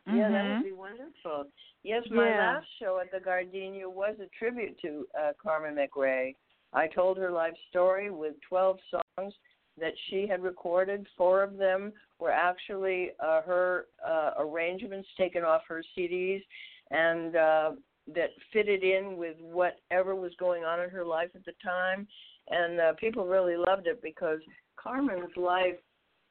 Yeah, that would be wonderful. Yes, my Yeah. last show at the Gardenia was a tribute to uh, Carmen McRae. I told her life story with 12 songs that she had recorded. Four of them were actually uh, her uh, arrangements taken off her CDs and uh, that fitted in with whatever was going on in her life at the time. And uh, people really loved it because Carmen's life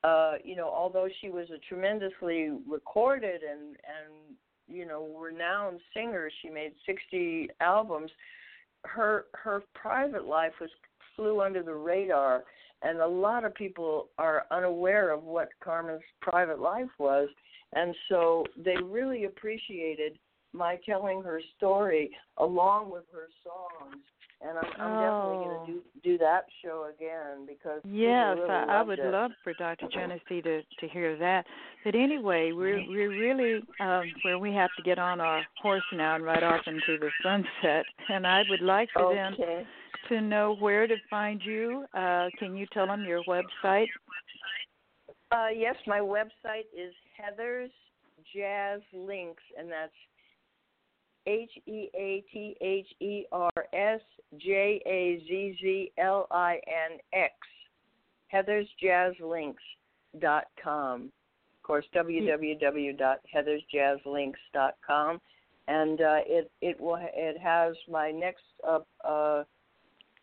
uh, you know, although she was a tremendously recorded and and you know renowned singer, she made 60 albums. Her her private life was flew under the radar, and a lot of people are unaware of what Carmen's private life was, and so they really appreciated my telling her story along with her songs. And I'm, I'm definitely going Oh. to do do that show again because Yes, really I, I would it. love for Dr. Genesee to to hear that. But anyway, we're we're really um, where we have to get on our horse now and ride off into the sunset. And I would like for them to know where to find you. Uh, can you tell them your website? Uh, yes, my website is Heather's Jazz Linx, and that's H E A T H E R S J A Z Z L I N X. Heather's Jazz Linx dot com. Of course, www.heathersjazzlinx.com, and uh, it it will it has my next uh, uh,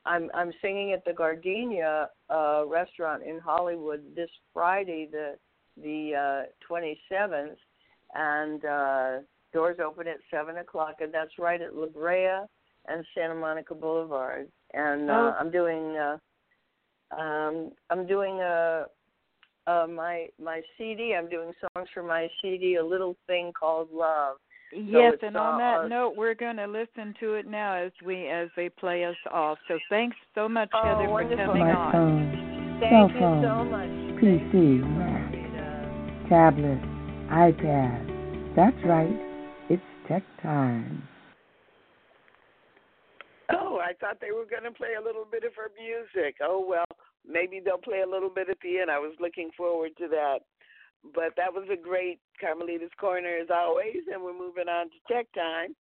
I'm I'm singing at the Gardenia uh, restaurant in Hollywood this Friday, the the uh, 27th, and uh, doors open at seven o'clock, and that's right at La Brea and Santa Monica Boulevard. And uh, Oh. I'm doing uh, um, I'm doing uh, uh, my my CD. I'm doing songs for my CD, a little thing called Love. yes, and on that uh, note, we're going to listen to it now as we as they play us off. So thanks so much, Oh, Heather, for wonderful. coming on. Smartphone, Thank cell you phone, so much. PC, Mac, tablet, iPad. That's right. Tech time. Oh, I thought they were going to play a little bit of her music. Oh, well, maybe they'll play a little bit at the end. I was looking forward to that. But that was a great Carmelita's Corner as always, and we're moving on to tech time.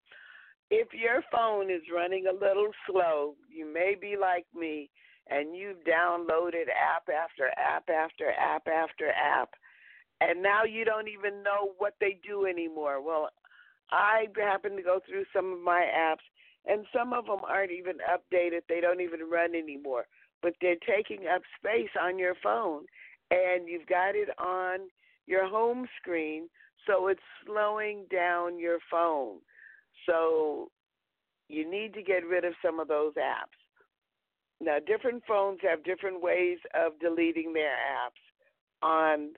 If your phone is running a little slow, you may be like me and you've downloaded app after app after app after app, and now you don't even know what they do anymore. Well, I happen to go through some of my apps, and some of them aren't even updated. They don't even run anymore, but they're taking up space on your phone, and you've got it on your home screen, so it's slowing down your phone. So you need to get rid of some of those apps. Now, different phones have different ways of deleting their apps. On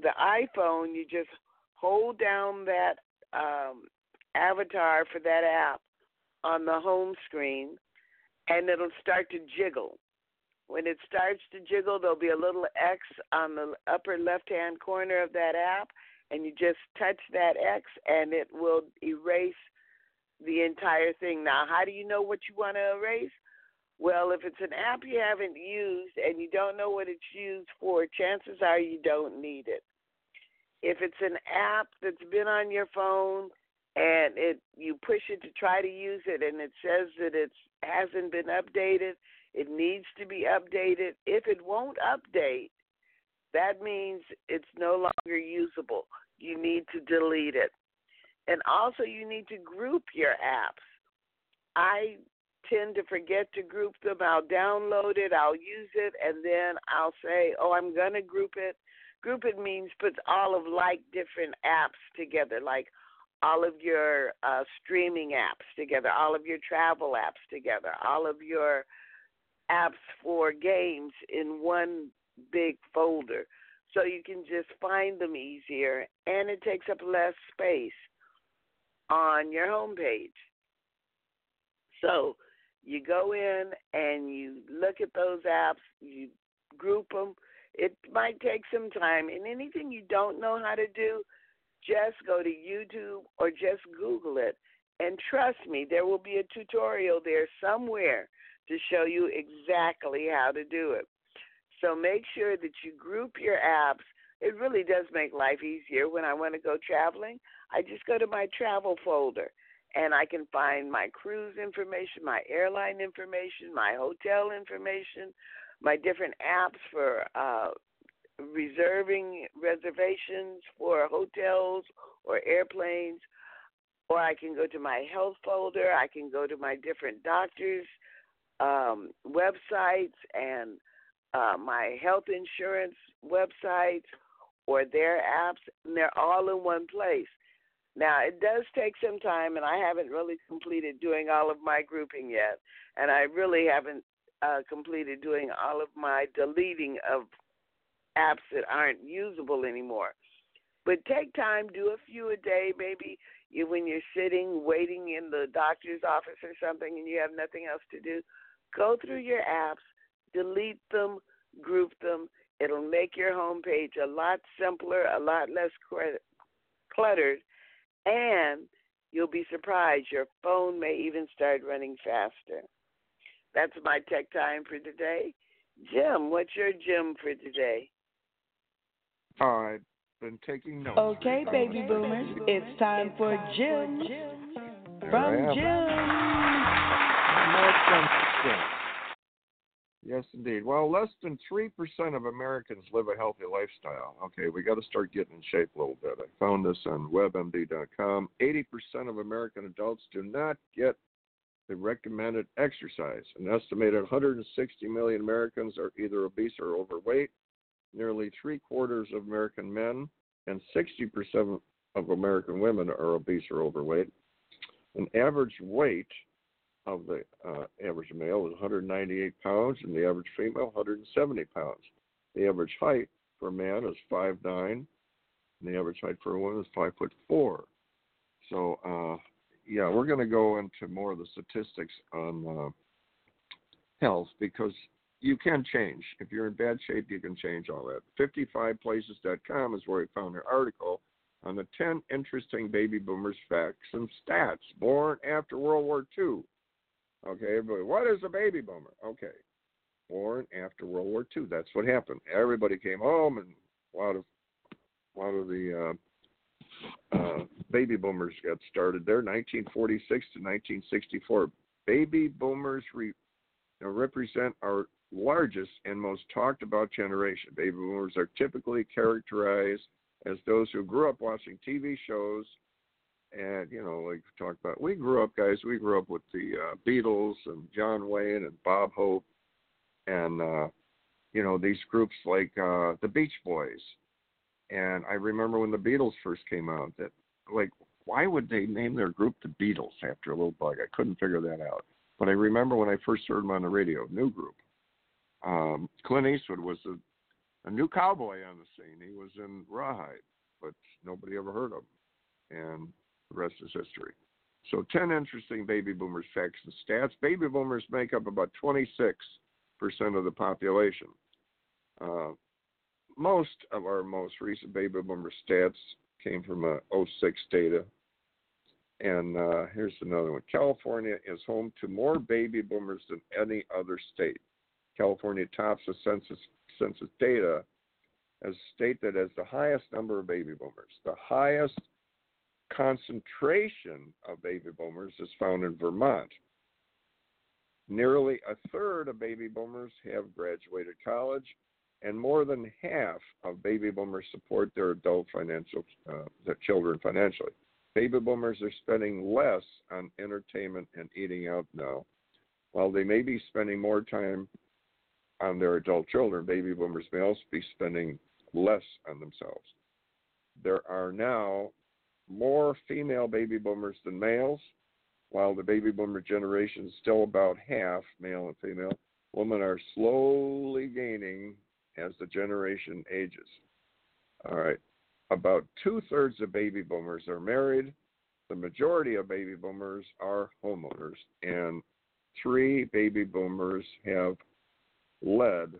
the iPhone, you just hold down that um, avatar for that app on the home screen, and it'll start to jiggle. When it starts to jiggle, there'll be a little X on the upper left hand corner of that app, and you just touch that X, and it will erase the entire thing. Now, how do you know what you want to erase? Well, if it's an app you haven't used and you don't know what it's used for, chances are you don't need it. If it's an app that's been on your phone and it you push it to try to use it and it says that it hasn't been updated, it needs to be updated. If it won't update, that means it's no longer usable. You need to delete it. And also, you need to group your apps. I tend to forget to group them. I'll download it, I'll use it, and then I'll say, oh, I'm going to group it. Group means puts all of like different apps together, like all of your uh, streaming apps together, all of your travel apps together, all of your apps for games in one big folder so you can just find them easier and it takes up less space on your home page. So you go in and you look at those apps, you group them. It might take some time, and anything you don't know how to do, just go to YouTube or just Google it. And trust me, there will be a tutorial there somewhere to show you exactly how to do it. So make sure that you group your apps. It really does make life easier when I want to go traveling. I just go to my travel folder and I can find my cruise information, my airline information, my hotel information, my different apps for uh, reserving reservations for hotels or airplanes. Or I can go to my health folder. I can go to my different doctors' um, websites and uh, my health insurance websites or their apps, and they're all in one place. Now, it does take some time, and I haven't really completed doing all of my grouping yet, and I really haven't uh, completed doing all of my deleting of apps that aren't usable anymore. But take time, do a few a day, maybe you, when you're sitting waiting in the doctor's office or something and you have nothing else to do, go through your apps, delete them, group them. It'll make your home page a lot simpler, a lot less cluttered, and you'll be surprised your phone may even start running faster. That's my tech time for today. Jim, what's your Gem for today? I've been taking notes. Okay, baby boomers, it's time for Gem from Jim. Yes, indeed. Well, less than 3% of Americans live a healthy lifestyle. Okay, we got to start getting in shape a little bit. I found this on webmd.com. 80% of American adults do not get the recommended exercise. An estimated 160 million Americans are either obese or overweight. Nearly three quarters of American men and 60% of American women are obese or overweight. An average weight of the uh, average male is 198 pounds, and the average female 170 pounds. The average height for a man is 5'9", and the average height for a woman is 5 foot 4. So, uh, yeah, we're going to go into more of the statistics on uh, health because you can change. If you're in bad shape, you can change all that. 55places.com is where I found an article on the 10 interesting baby boomers facts and stats born after World War II. Okay, but what is a baby boomer? Okay, born after World War II. That's what happened. Everybody came home, and a lot of a lot of the uh, uh, baby boomers got started there. 1946 to 1964. Baby boomers re, represent our largest and most talked about generation. Baby boomers are typically characterized as those who grew up watching TV shows and you know, like we talked about, we grew up, guys. We grew up with the uh, Beatles and John Wayne and Bob Hope, and uh, you know these groups like uh, the Beach Boys. And I remember when the Beatles first came out, that like, why would they name their group the Beatles after a little bug? I couldn't figure that out. But I remember when I first heard them on the radio, new group. Um, Clint Eastwood was a, a new cowboy on the scene. He was in Rawhide, but nobody ever heard of him. And the rest is history. So, 10 interesting baby boomers facts and stats. Baby boomers make up about 26% of the population. Uh, most of our most recent baby boomer stats came from uh, 06 data. And uh, here's another one California is home to more baby boomers than any other state. California tops the census, census data as a state that has the highest number of baby boomers. The highest concentration of baby boomers is found in Vermont. Nearly a third of baby boomers have graduated college, and more than half of baby boomers support their adult financial uh, their children financially. Baby boomers are spending less on entertainment and eating out now. While they may be spending more time on their adult children, baby boomers may also be spending less on themselves. There are now more female baby boomers than males, while the baby boomer generation is still about half male and female. Women are slowly gaining as the generation ages. All right. About two thirds of baby boomers are married. The majority of baby boomers are homeowners. And three baby boomers have led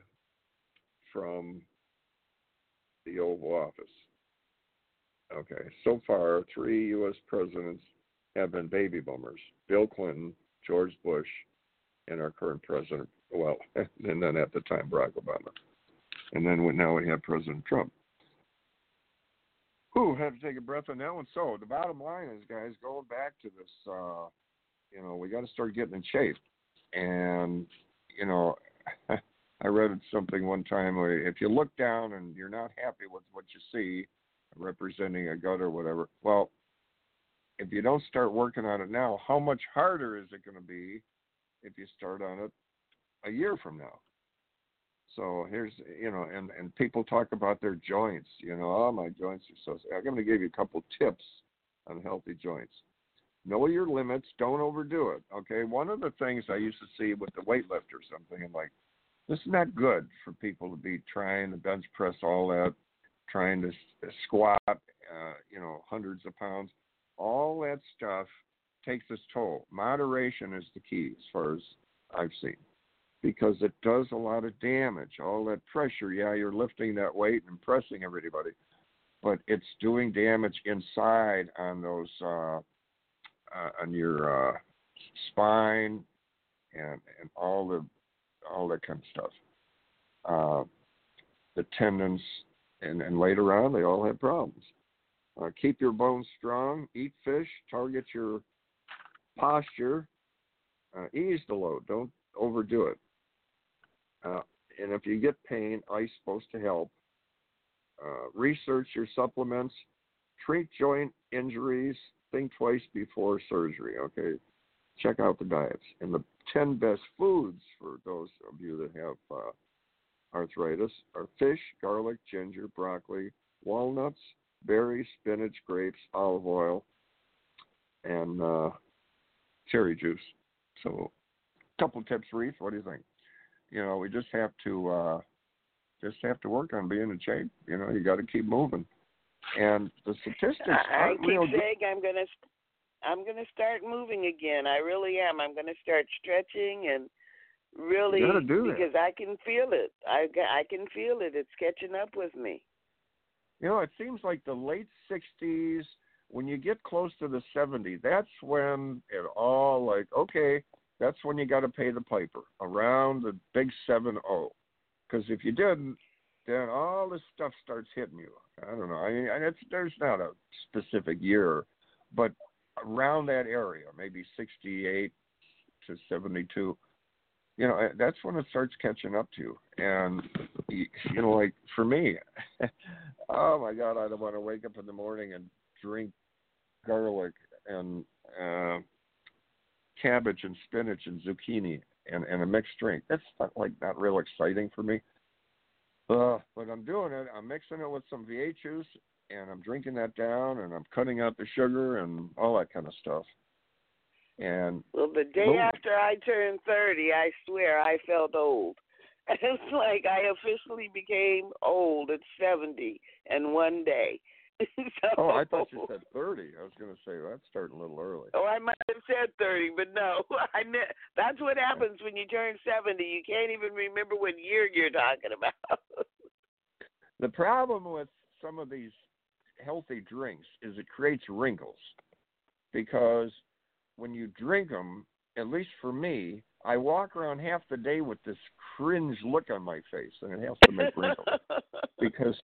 from the Oval Office. Okay, so far, three U.S. presidents have been baby boomers Bill Clinton, George Bush, and our current president, well, and then at the time, Barack Obama. And then we, now we have President Trump. Ooh, have to take a breath on that one. So the bottom line is, guys, going back to this, uh, you know, we got to start getting in shape. And you know, I read something one time where if you look down and you're not happy with what you see, representing a gut or whatever, well, if you don't start working on it now, how much harder is it going to be if you start on it a year from now? So here's, you know, and and people talk about their joints. You know, oh my joints are so. I'm going to give you a couple tips on healthy joints. Know your limits. Don't overdo it. Okay. One of the things I used to see with the weightlifters, I'm thinking like, this is not good for people to be trying to bench press all that, trying to squat, uh, you know, hundreds of pounds. All that stuff takes its toll. Moderation is the key, as far as I've seen because it does a lot of damage. All that pressure, yeah, you're lifting that weight and pressing everybody, but it's doing damage inside on those uh, uh, on your uh, spine and and all the all that kind of stuff. Uh, the tendons, and and later on, they all have problems. Uh, keep your bones strong. Eat fish. Target your posture. Uh, ease the load. Don't overdo it. Uh, and if you get pain, ice supposed to help. Uh, research your supplements. Treat joint injuries. Think twice before surgery. Okay, check out the diets and the ten best foods for those of you that have uh, arthritis are fish, garlic, ginger, broccoli, walnuts, berries, spinach, grapes, olive oil, and uh, cherry juice. So, a couple tips, Reef. What do you think? You know, we just have to uh, just have to work on being in shape. You know, you got to keep moving. And the statistics I, I keep real saying I'm gonna I'm gonna start moving again. I really am. I'm gonna start stretching and really You gotta that. because I can feel it. I I can feel it. It's catching up with me. You know, it seems like the late '60s, when you get close to the '70s, that's when it all like okay, that's when you got to pay the piper around the big seven zero. Because if you didn't, then all this stuff starts hitting you. I don't know. I mean, it's there's not a specific year, but around that area, maybe '68 to '72. You know, that's when it starts catching up to you. And you you know, like for me, oh my God, I don't want to wake up in the morning and drink garlic and uh, cabbage and spinach and zucchini and, and a mixed drink. That's not like not real exciting for me. Uh, but I'm doing it. I'm mixing it with some V8 juice and I'm drinking that down and I'm cutting out the sugar and all that kind of stuff. And Well, the day Boom. after I turned 30, I swear I felt old. It's like I officially became old at 70 in one day. so, oh, I thought you said 30. I was going to say that's starting a little early. Oh, I might have said 30, but no. I ne- that's what happens when you turn 70. You can't even remember what year you're talking about. The problem with some of these healthy drinks is it creates wrinkles because when you drink them, at least for me, I walk around half the day with this cringe look on my face, and it has to make wrinkles because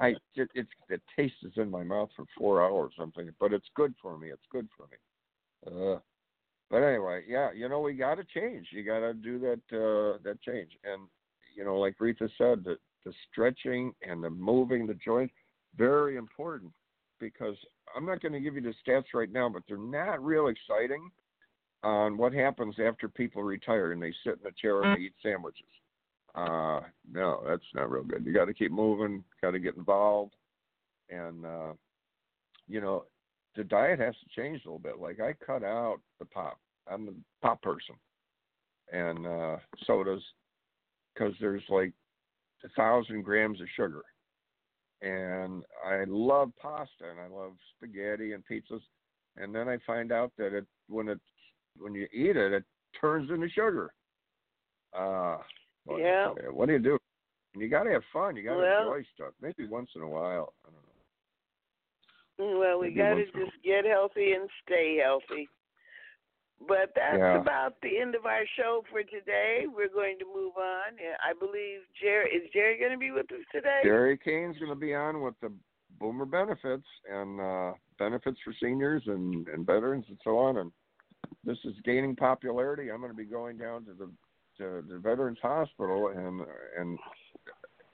I it, it's the taste is in my mouth for four hours or something. But it's good for me. It's good for me. Uh, but anyway, yeah, you know we got to change. You got to do that uh, that change, and you know, like Reatha said, the the stretching and the moving the joints very important because I'm not going to give you the stats right now, but they're not real exciting on what happens after people retire and they sit in a chair and they eat sandwiches. Uh, no, that's not real good. You got to keep moving, got to get involved, and uh, you know, the diet has to change a little bit. Like I cut out the pop. I'm a pop person, and uh sodas because there's like a thousand grams of sugar. And I love pasta and I love spaghetti and pizzas. And then I find out that it when it when you eat it, it turns into sugar. Uh, what, Yeah. What do you do? And you got to have fun. You got to Well- enjoy stuff. Maybe once in a while. I don't know. Well, we got to once in a- just get healthy and stay healthy. But that's Yeah. about the end of our show for today. We're going to move on. I believe Jerry is Jerry going to be with us today. Jerry Kane's going to be on with the Boomer benefits and uh, benefits for seniors and, and veterans and so on. And this is gaining popularity. I'm going to be going down to the to the Veterans Hospital and and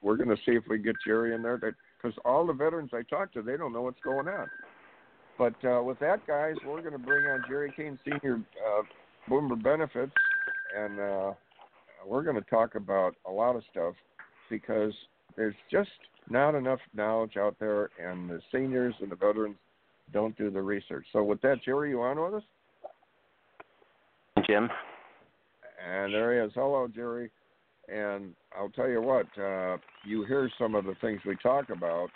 we're going to see if we get Jerry in there because all the veterans I talk to they don't know what's going on. But uh, with that, guys, we're going to bring on Jerry Kane Senior uh, Boomer benefits, and uh, we're going to talk about a lot of stuff because there's just not enough knowledge out there, and the seniors and the veterans don't do the research. So with that, Jerry, you on with us? Jim. And there he is. Hello, Jerry. And I'll tell you what, uh, you hear some of the things we talk about,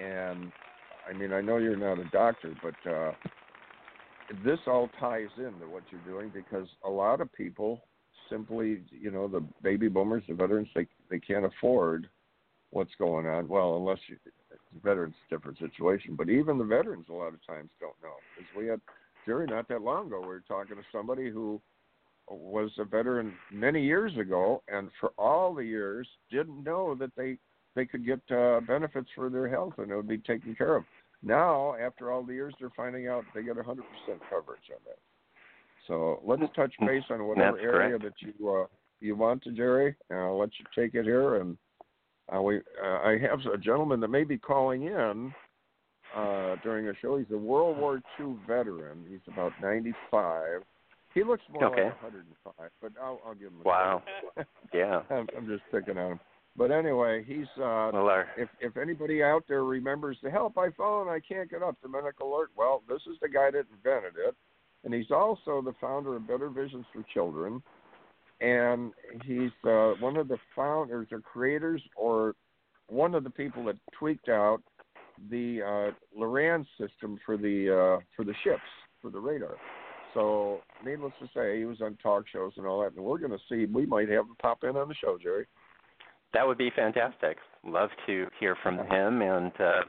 and I mean, I know you're not a doctor, but uh, this all ties into what you're doing because a lot of people simply, you know, the baby boomers, the veterans, they they can't afford what's going on. Well, unless you, veterans, different situation. But even the veterans, a lot of times, don't know. Because we had Jerry not that long ago, we were talking to somebody who was a veteran many years ago, and for all the years didn't know that they they could get uh, benefits for their health and it would be taken care of. Now, after all the years, they're finding out they get 100% coverage on that. So let's touch base on whatever That's area correct. that you uh, you want to, Jerry. And I'll let you take it here. And uh, we uh, I have a gentleman that may be calling in uh, during a show. He's a World War II veteran. He's about 95. He looks more Okay. like 105, but I'll, I'll give him. A Wow. Yeah. I'm, I'm just picking on him. But anyway, he's uh Well, our, if if anybody out there remembers the help I phone, I can't get up the medical alert. Well, this is the guy that invented it, and he's also the founder of Better Visions for Children, and he's uh, one of the founders or creators or one of the people that tweaked out the uh, Loran system for the uh, for the ships for the radar. So, needless to say, he was on talk shows and all that, and we're going to see. We might have him pop in on the show, Jerry. that would be fantastic. Love to hear from him and uh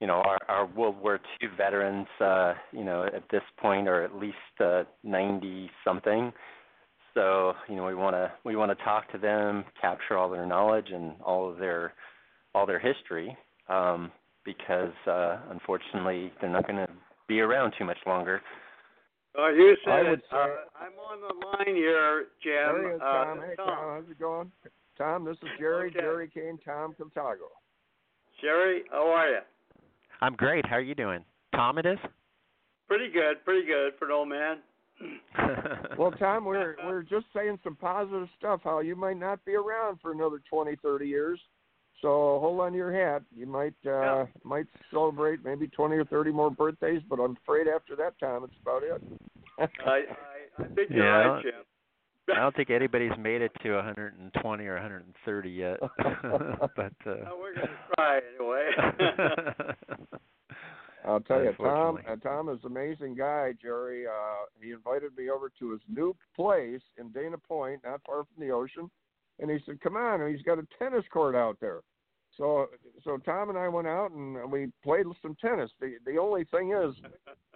you know, our, our World War II veterans, uh, you know, at this point are at least uh, 90 something. So, you know, we want to we want to talk to them, capture all their knowledge and all of their all their history, um, because uh, unfortunately they're not going to be around too much longer. Oh, you said I would it. Uh, I'm on the line here, Jim. There he uh, Tom. Hey, Tom. How's it going? Tom, this is Jerry, Okay. Jerry Kane, Tom Caltago. Jerry, how are you? I'm great. How are you doing? Tom, it is? Pretty good, pretty good for an old man. Well, Tom, we're we're just saying some positive stuff. How you might not be around for another twenty, thirty years. So hold on to your hat. You might uh might celebrate maybe twenty or thirty more birthdays, but I'm afraid after that time, it's about it. I, I, I think you're Yeah, right, don't- Jim. I don't think anybody's made it to 120 or 130 yet. but uh, Oh, we're gonna try anyway. I'll tell you, Tom. Unfortunately. Uh, Tom is an amazing guy, Jerry. Uh, he invited me over to his new place in Dana Point, not far from the ocean, and he said, "Come on!" And he's got a tennis court out there. So, so Tom and I went out and we played some tennis. The the only thing is,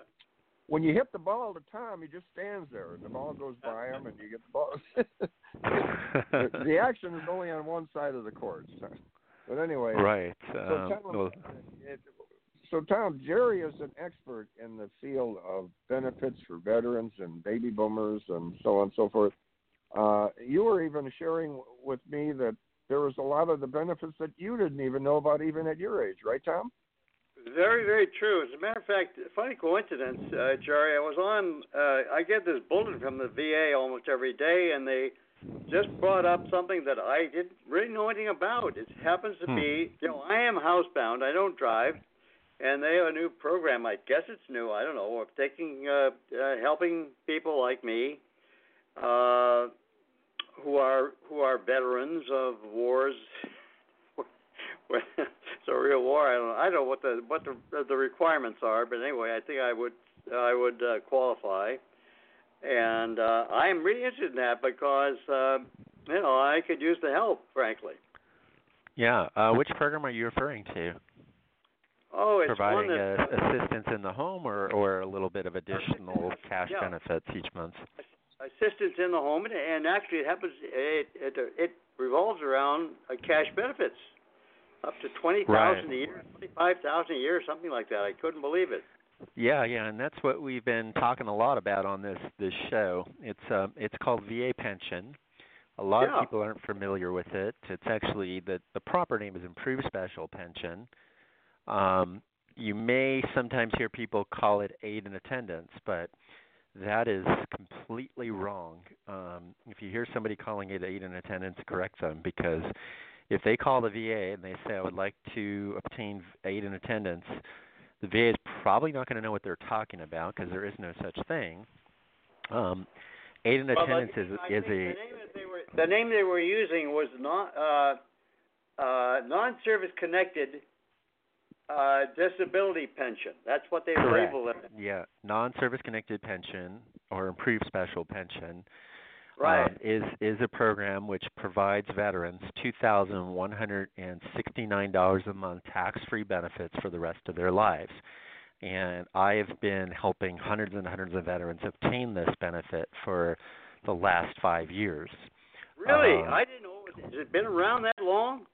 when you hit the ball to Tom, he just stands there, and the ball goes by him, and you get the ball. the, action is only on one side of the court. So. But anyway, right. So Um, tell well, it, so Tom, Jerry is an expert in the field of benefits for veterans and baby boomers and so on and so forth. Uh, you were even sharing with me that there was a lot of the benefits that you didn't even know about even at your age, right, Tom? Very, very true. As a matter of fact, funny coincidence, uh, Jerry. I was on. Uh, I get this bulletin from the VA almost every day, and they just brought up something that I didn't really know anything about. It happens to Hmm. be, you know, I am housebound. I don't drive, and they have a new program. I guess it's new. I don't know. Of taking, uh, uh, helping people like me, uh, who are who are veterans of wars. it's a real war. I don't. Know, I don't know what the what the the requirements are, but anyway, I think I would I would uh, qualify, and uh, I am really interested in that because uh, you know I could use the help, frankly. Yeah. Uh, which program are you referring to? Oh, it's Providing one that, uh, assistance in the home, or or a little bit of additional cash Yeah. benefits each month. Assistance in the home, and, and actually it happens. It it, it revolves around uh, cash benefits, up to twenty thousand Right. a year, twenty five thousand a year, something like that. I couldn't believe it. Yeah, yeah, and that's what we've been talking a lot about on this this show. It's um it's called VA pension. A lot Yeah. of people aren't familiar with it. It's actually the the proper name is improved special pension. Um you may sometimes hear people call it aid in attendance, but that is completely wrong. Um if you hear somebody calling it aid in attendance, correct them because if they call the VA and they say I would like to obtain aid in attendance, the VA is probably not going to know what they're talking about because there is no such thing. Um, aid in Well, attendance is is a the name they were the name they were using was not uh, uh, non-service connected uh, disability pension. That's what they correct. labeled it. Yeah, non-service connected pension or improved special pension Right. um, is is a program which provides veterans two thousand one hundred and sixty nine dollars a month tax free benefits for the rest of their lives. And I have been helping hundreds and hundreds of veterans obtain this benefit for the last five years. Really, Um, I didn't know. Has it been around that long?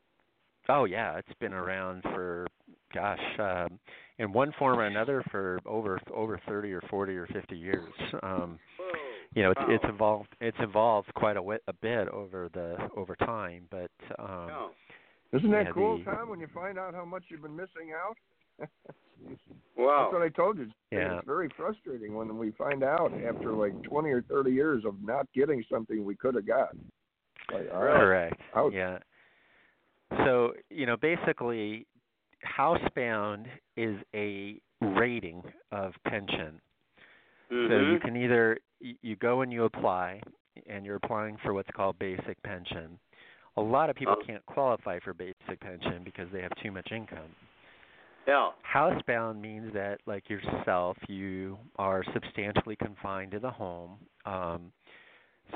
Oh yeah, it's been around for gosh, um in one form or another for over over 30 or 40 or 50 years. Um you know, it's it's evolved it's evolved quite a, wit, a bit over the over time, but um Isn't that yeah, cool, the- Tom? When you find out how much you've been missing out. Wow. That's what I told you. Yeah. It's very frustrating when we find out after like 20 or 30 years of not getting something we could have got. Like, all right. Correct. Ouch. Yeah. So, you know, basically housebound is a rating of pension. So you Mhm. can either you go and you apply and you're applying for what's called basic pension. A lot of people Oh. can't qualify for basic pension because they have too much income. Yeah. Housebound means that like yourself, you are substantially confined to the home. Um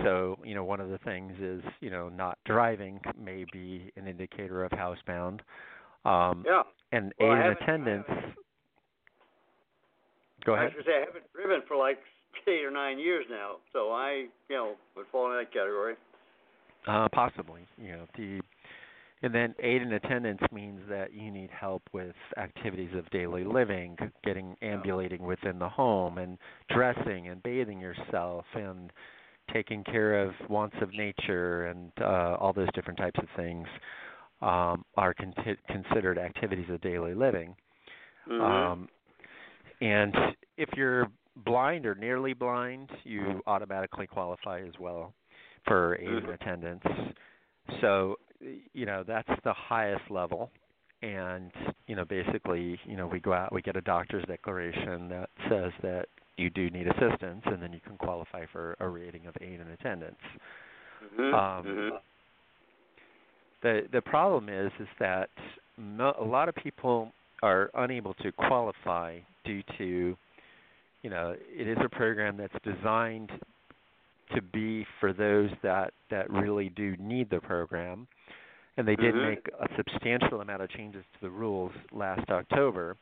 so, you know, one of the things is, you know, not driving may be an indicator of housebound. Um Yeah. and Well, aid in attendance Go I ahead. was gonna say I haven't driven for like eight or nine years now, so I, you know, would fall in that category. Uh, possibly. You know, the and then aid in attendance means that you need help with activities of daily living, getting ambulating within the home, and dressing and bathing yourself, and taking care of wants of nature, and uh, all those different types of things um, are con- considered activities of daily living. Mhm. Um, and if you're blind or nearly blind, you automatically qualify as well for aid in Mhm. attendance. So, you know, that's the highest level. And, you know, basically, you know, we go out, we get a doctor's declaration that says that you do need assistance, and then you can qualify for a rating of aid in attendance. Mhm. Um, Mhm. The the problem is is that mo- a lot of people are unable to qualify due to you know it is a program that's designed to be for those that that really do need the program. And they did Mhm. make a substantial amount of changes to the rules last October.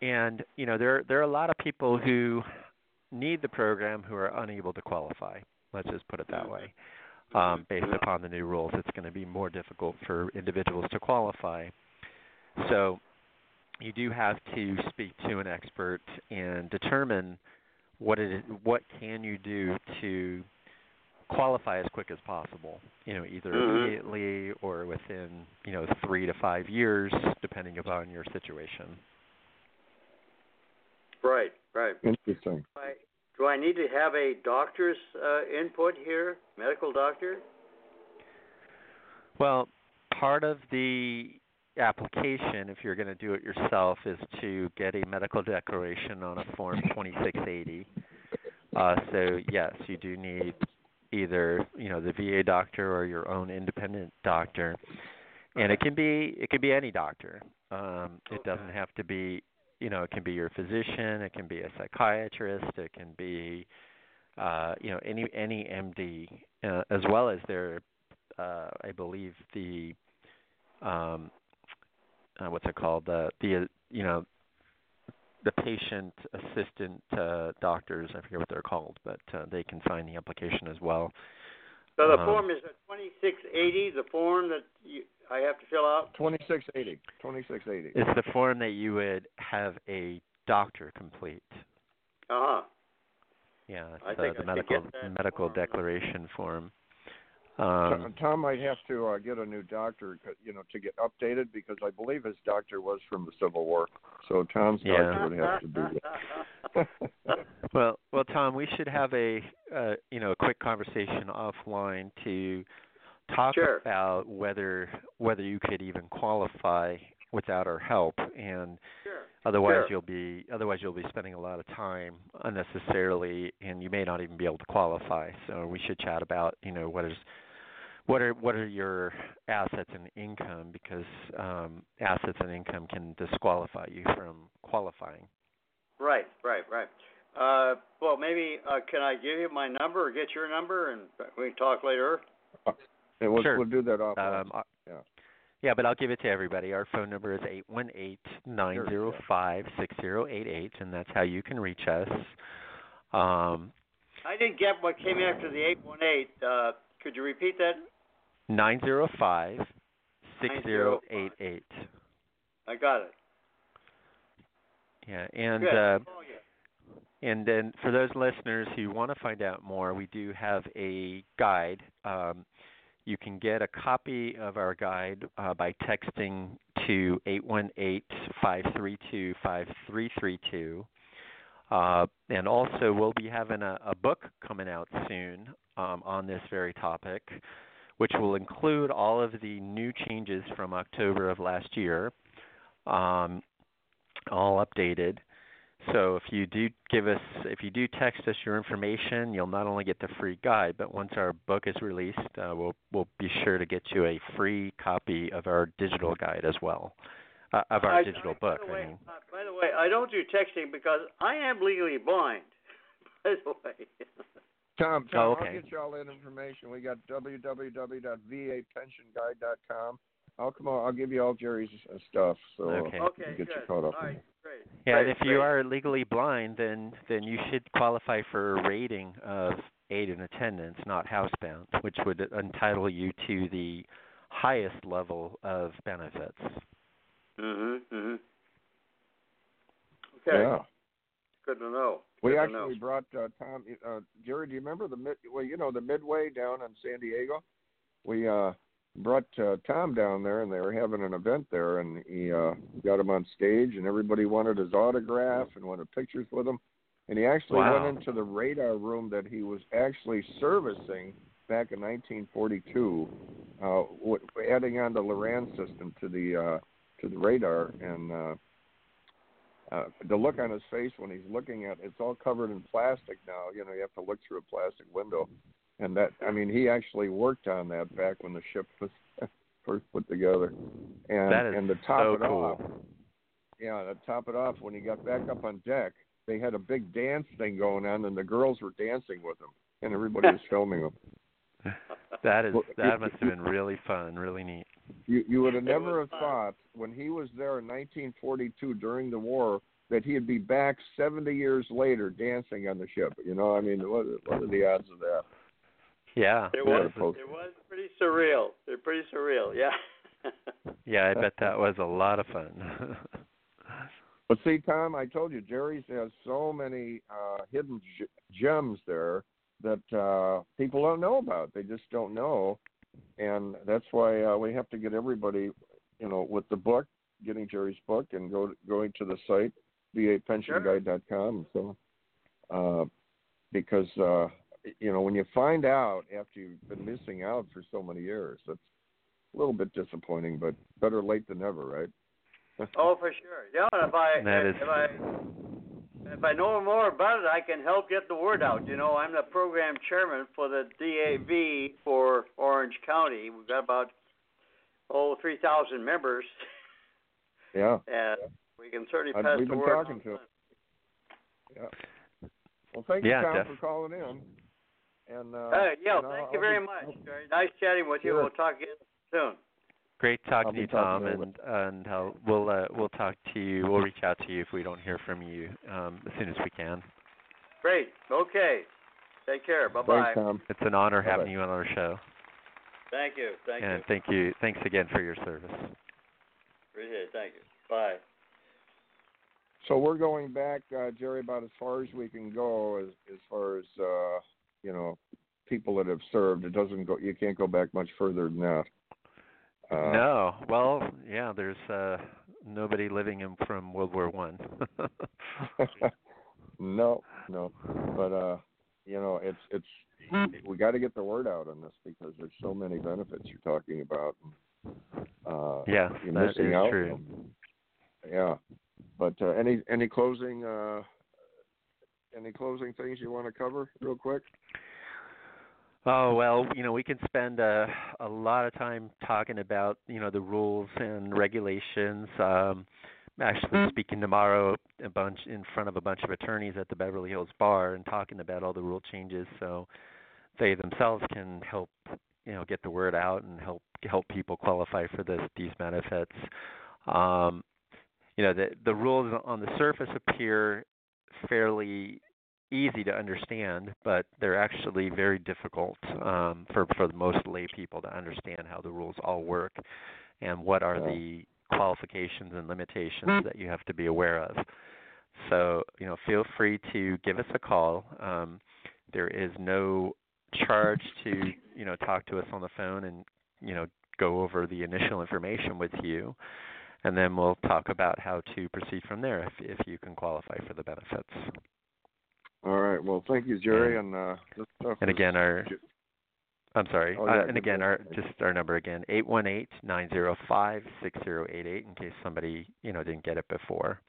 And you know there there are a lot of people who need the program who are unable to qualify. Let's just put it that way um, based upon the new rules, it's going to be more difficult for individuals to qualify. So you do have to speak to an expert and determine what it is, what can you do to qualify as quick as possible. You know, either Mhm. immediately or within you know three to five years, depending upon your situation. Right. Right. Interesting. I, do I need to have a doctor's uh, input here, medical doctor? Well, part of the application, if you're going to do it yourself, is to get a medical declaration on a form 2680. Uh, so yes, you do need either you know the VA doctor or your own independent doctor, and it can be it can be any doctor. Um, it doesn't have to be you know it can be your physician, it can be a psychiatrist, it can be uh, you know any any MD, uh, as well as their uh, I believe the um, uh, what's it called the the you know the patient assistant uh, doctors I forget what they're called, but uh, they can sign the application as well. So the Um, form is a 2680, the form that you, I have to fill out? 2680. 2680. It's the form that you would have a doctor complete. Uh-huh. Yeah, I it's, think uh, I the should medical get that medical declaration form. Tom- Um, Tom might have to uh, get a new doctor, you know, to get updated because I believe his doctor was from the Civil War. So Tom's Yeah. doctor would have to do that. well, well, Tom, we should have a uh, you know a quick conversation offline to talk Sure. about whether whether you could even qualify without our help, and Sure. otherwise Sure. you'll be otherwise you'll be spending a lot of time unnecessarily, and you may not even be able to qualify. So we should chat about you know what is what are what are your assets and income because um, assets and income can disqualify you from qualifying. Right, right, right. Uh, well, maybe uh, can I give you my number or get your number and we can talk later? And we'll, Sure. we'll do that off. Um, yeah. Yeah, but I'll give it to everybody. Our phone number is eight one eight nine zero five six zero eight eight, and that's how you can reach us. Um, I didn't get what came after the 818. Uh, could you repeat that? nine zero five six zero eight eight. I got it. Yeah, and Good. uh, and then for those listeners who want to find out more, we do have a guide. Um, you can get a copy of our guide uh, by texting to 818-532-5332. Uh, and also, we'll be having a, a book coming out soon um, on this very topic, which will include all of the new changes from October of last year, um, all updated. So if you do give us, if you do text us your information, you'll not only get the free guide, but once our book is released, uh, we'll we'll be sure to get you a free copy of our digital guide as well, uh, of our I- digital I- book. By the, I way, mean. uh, by the way, I don't do texting because I am legally blind. By the way. Tom, Tom, Oh, okay. I'll get you all that information. We got www.vapensionguide.com. I'll come on. I'll give you all Jerry's uh, stuff, so uh, Okay. we'll get you caught up. All right, great. Yeah, and Great, if you are legally blind, then then you should qualify for a rating of aid in attendance, not housebound, which would entitle you to the highest level of benefits. Mhm. Mhm. Okay. Yeah. Good to know. We to actually know. brought uh, Tom. Uh, Jerry, do you remember the mid? Well, you know the Midway down in San Diego. We uh, brought uh, Tom down there, and they were having an event there, and he uh, got him on stage, and everybody wanted his autograph and wanted pictures with him. And he actually Wow. went into the radar room that he was actually servicing back in 1942, uh, w- adding on the Loran system to the uh, to the radar, and uh, uh, the look on his face when he's looking at it's all covered in plastic now. You know, you have to look through a plastic window, and that I mean, he actually worked on that back when the ship was first put together. And That is and to top so it cool. off, yeah, to top it off, when he got back up on deck, they had a big dance thing going on, and the girls were dancing with him, and everybody was filming them. That is that must have been really fun, really neat. You you would have never have fun. thought when he was there in 1942 during the war that he'd be back 70 years later dancing on the ship. You know, I mean, what what are the odds of that? Yeah, It that was. It was pretty surreal. They're pretty surreal. Yeah. yeah, I bet that was a lot of fun. But see, Tom, I told you, Jerry's has so many uh, hidden g- gems there that uh, people don't know about. They just don't know, and that's why uh, we have to get everybody, you know, with the book, getting Jerry's book, and go going to the site vapensionguide.com. and So, uh, because uh, you know, when you find out after you've been missing out for so many years, that's a little bit disappointing, but better late than never, right? oh, for sure. Yeah, and if I That if, is- if I if I know more about it, I can help get the word out. You know, I'm the program chairman for the DAV for Orange County. We've got about oh three thousand members, Yeah. and we can certainly pass we've the been word. talking to him. Yeah. Well, thank you, Yeah, Tom, for calling in. And uh, Hey, yeah, you know, thank I'll you very be- much. Very nice chatting with you. We'll talk again soon. Great talking to you, Tom, to and and uh, we'll uh, we'll talk to you. We'll reach out to you if we don't hear from you um, as soon as we can. Great. Okay. Take care. Bye bye. Thanks, Tom. It's an honor Bye-bye. having you on our show, Thank you. Thank and you. thank you. Thanks again for your service. Appreciate it. Thank you. Bye. So we're going back, uh, Jerry, about as far as we can go as as far as uh, you know people that have served. It doesn't go. You can't go back much further than that. Uh, no, well, yeah. There's uh, nobody living in from World War One. no, no. But uh, you know, it's it's we got to get the word out on this because there's so many benefits you're talking about. Uh, Yes, you're missing out. true. Yeah. But uh, any any closing uh, any closing things you want to cover real quick? Oh well, you know, we can spend a a lot of time talking about you know the rules and regulations. Um, I'm actually speaking tomorrow a bunch in front of a bunch of attorneys at the Beverly Hills Bar and talking about all the rule changes, so they themselves can help you know get the word out and help help people qualify for this these benefits. Um, you know, the the rules on the surface appear fairly easy to understand, but they're actually very difficult um, for for most lay people to understand how the rules all work and what are Yeah. the qualifications and limitations that you have to be aware of. So, you know, feel free to give us a call. Um, there is no charge to, you know, talk to us on the phone and, you know, go over the initial information with you. And then we'll talk about how to proceed from there if if you can qualify for the benefits. All right. Well, thank you, Jerry. And uh, this stuff And again, our I'm sorry. Oh, uh, and again, our just our number again, eight one eight nine zero five six zero eight eight. In case somebody you know didn't get it before.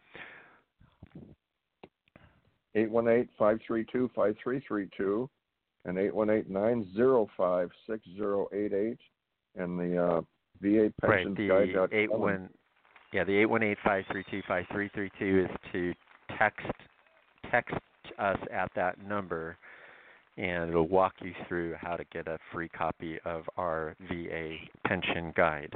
eight one eight five three two five three three two, and eight one eight nine zero five six zero eight eight, and the uh, VA Right. Pensions The Guide. eight one. Yeah, the eight one eight five three two five three three two is to text text us at that number, and it'll walk you through how to get a free copy of our VA pension guide.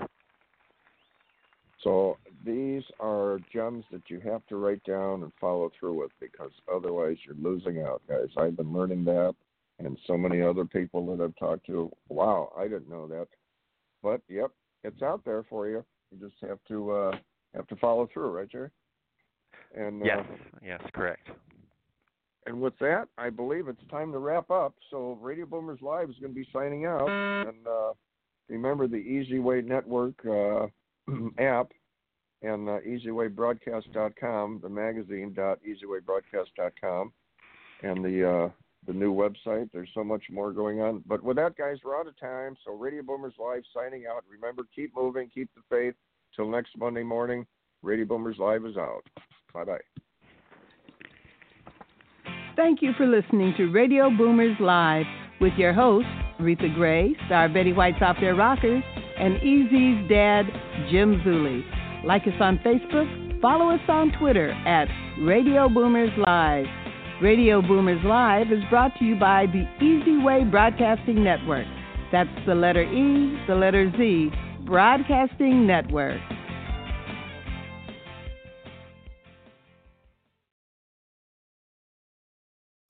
So these are gems that you have to write down and follow through with because otherwise you're losing out, guys. I've been learning that, and so many other people that I've talked to. Wow, I didn't know that. But yep, it's out there for you. You just have to uh, have to follow through, right, Jerry? And Yes, uh, yes, correct. And with that, I believe it's time to wrap up. So Radio Boomers Live is going to be signing out, and uh, remember the Easy Way Network uh, app and uh, EasyWayBroadcast.com, the magazine EasyWayBroadcast.com, and the uh, the new website. There's so much more going on. But with that, guys, we're out of time. So Radio Boomers Live signing out. Remember, keep moving, keep the faith. Till next Monday morning, Radio Boomers Live is out. Bye bye. Thank you for listening to Radio Boomers Live with your hosts, Reatha Grey, star Betty White's Off Their Rockers, and Easy's dad, Jim Zuley. Like us on Facebook, follow us on Twitter at Radio Boomers Live. Radio Boomers Live is brought to you by the Easy Way Broadcasting Network. That's the letter E, the letter Z, Broadcasting Network.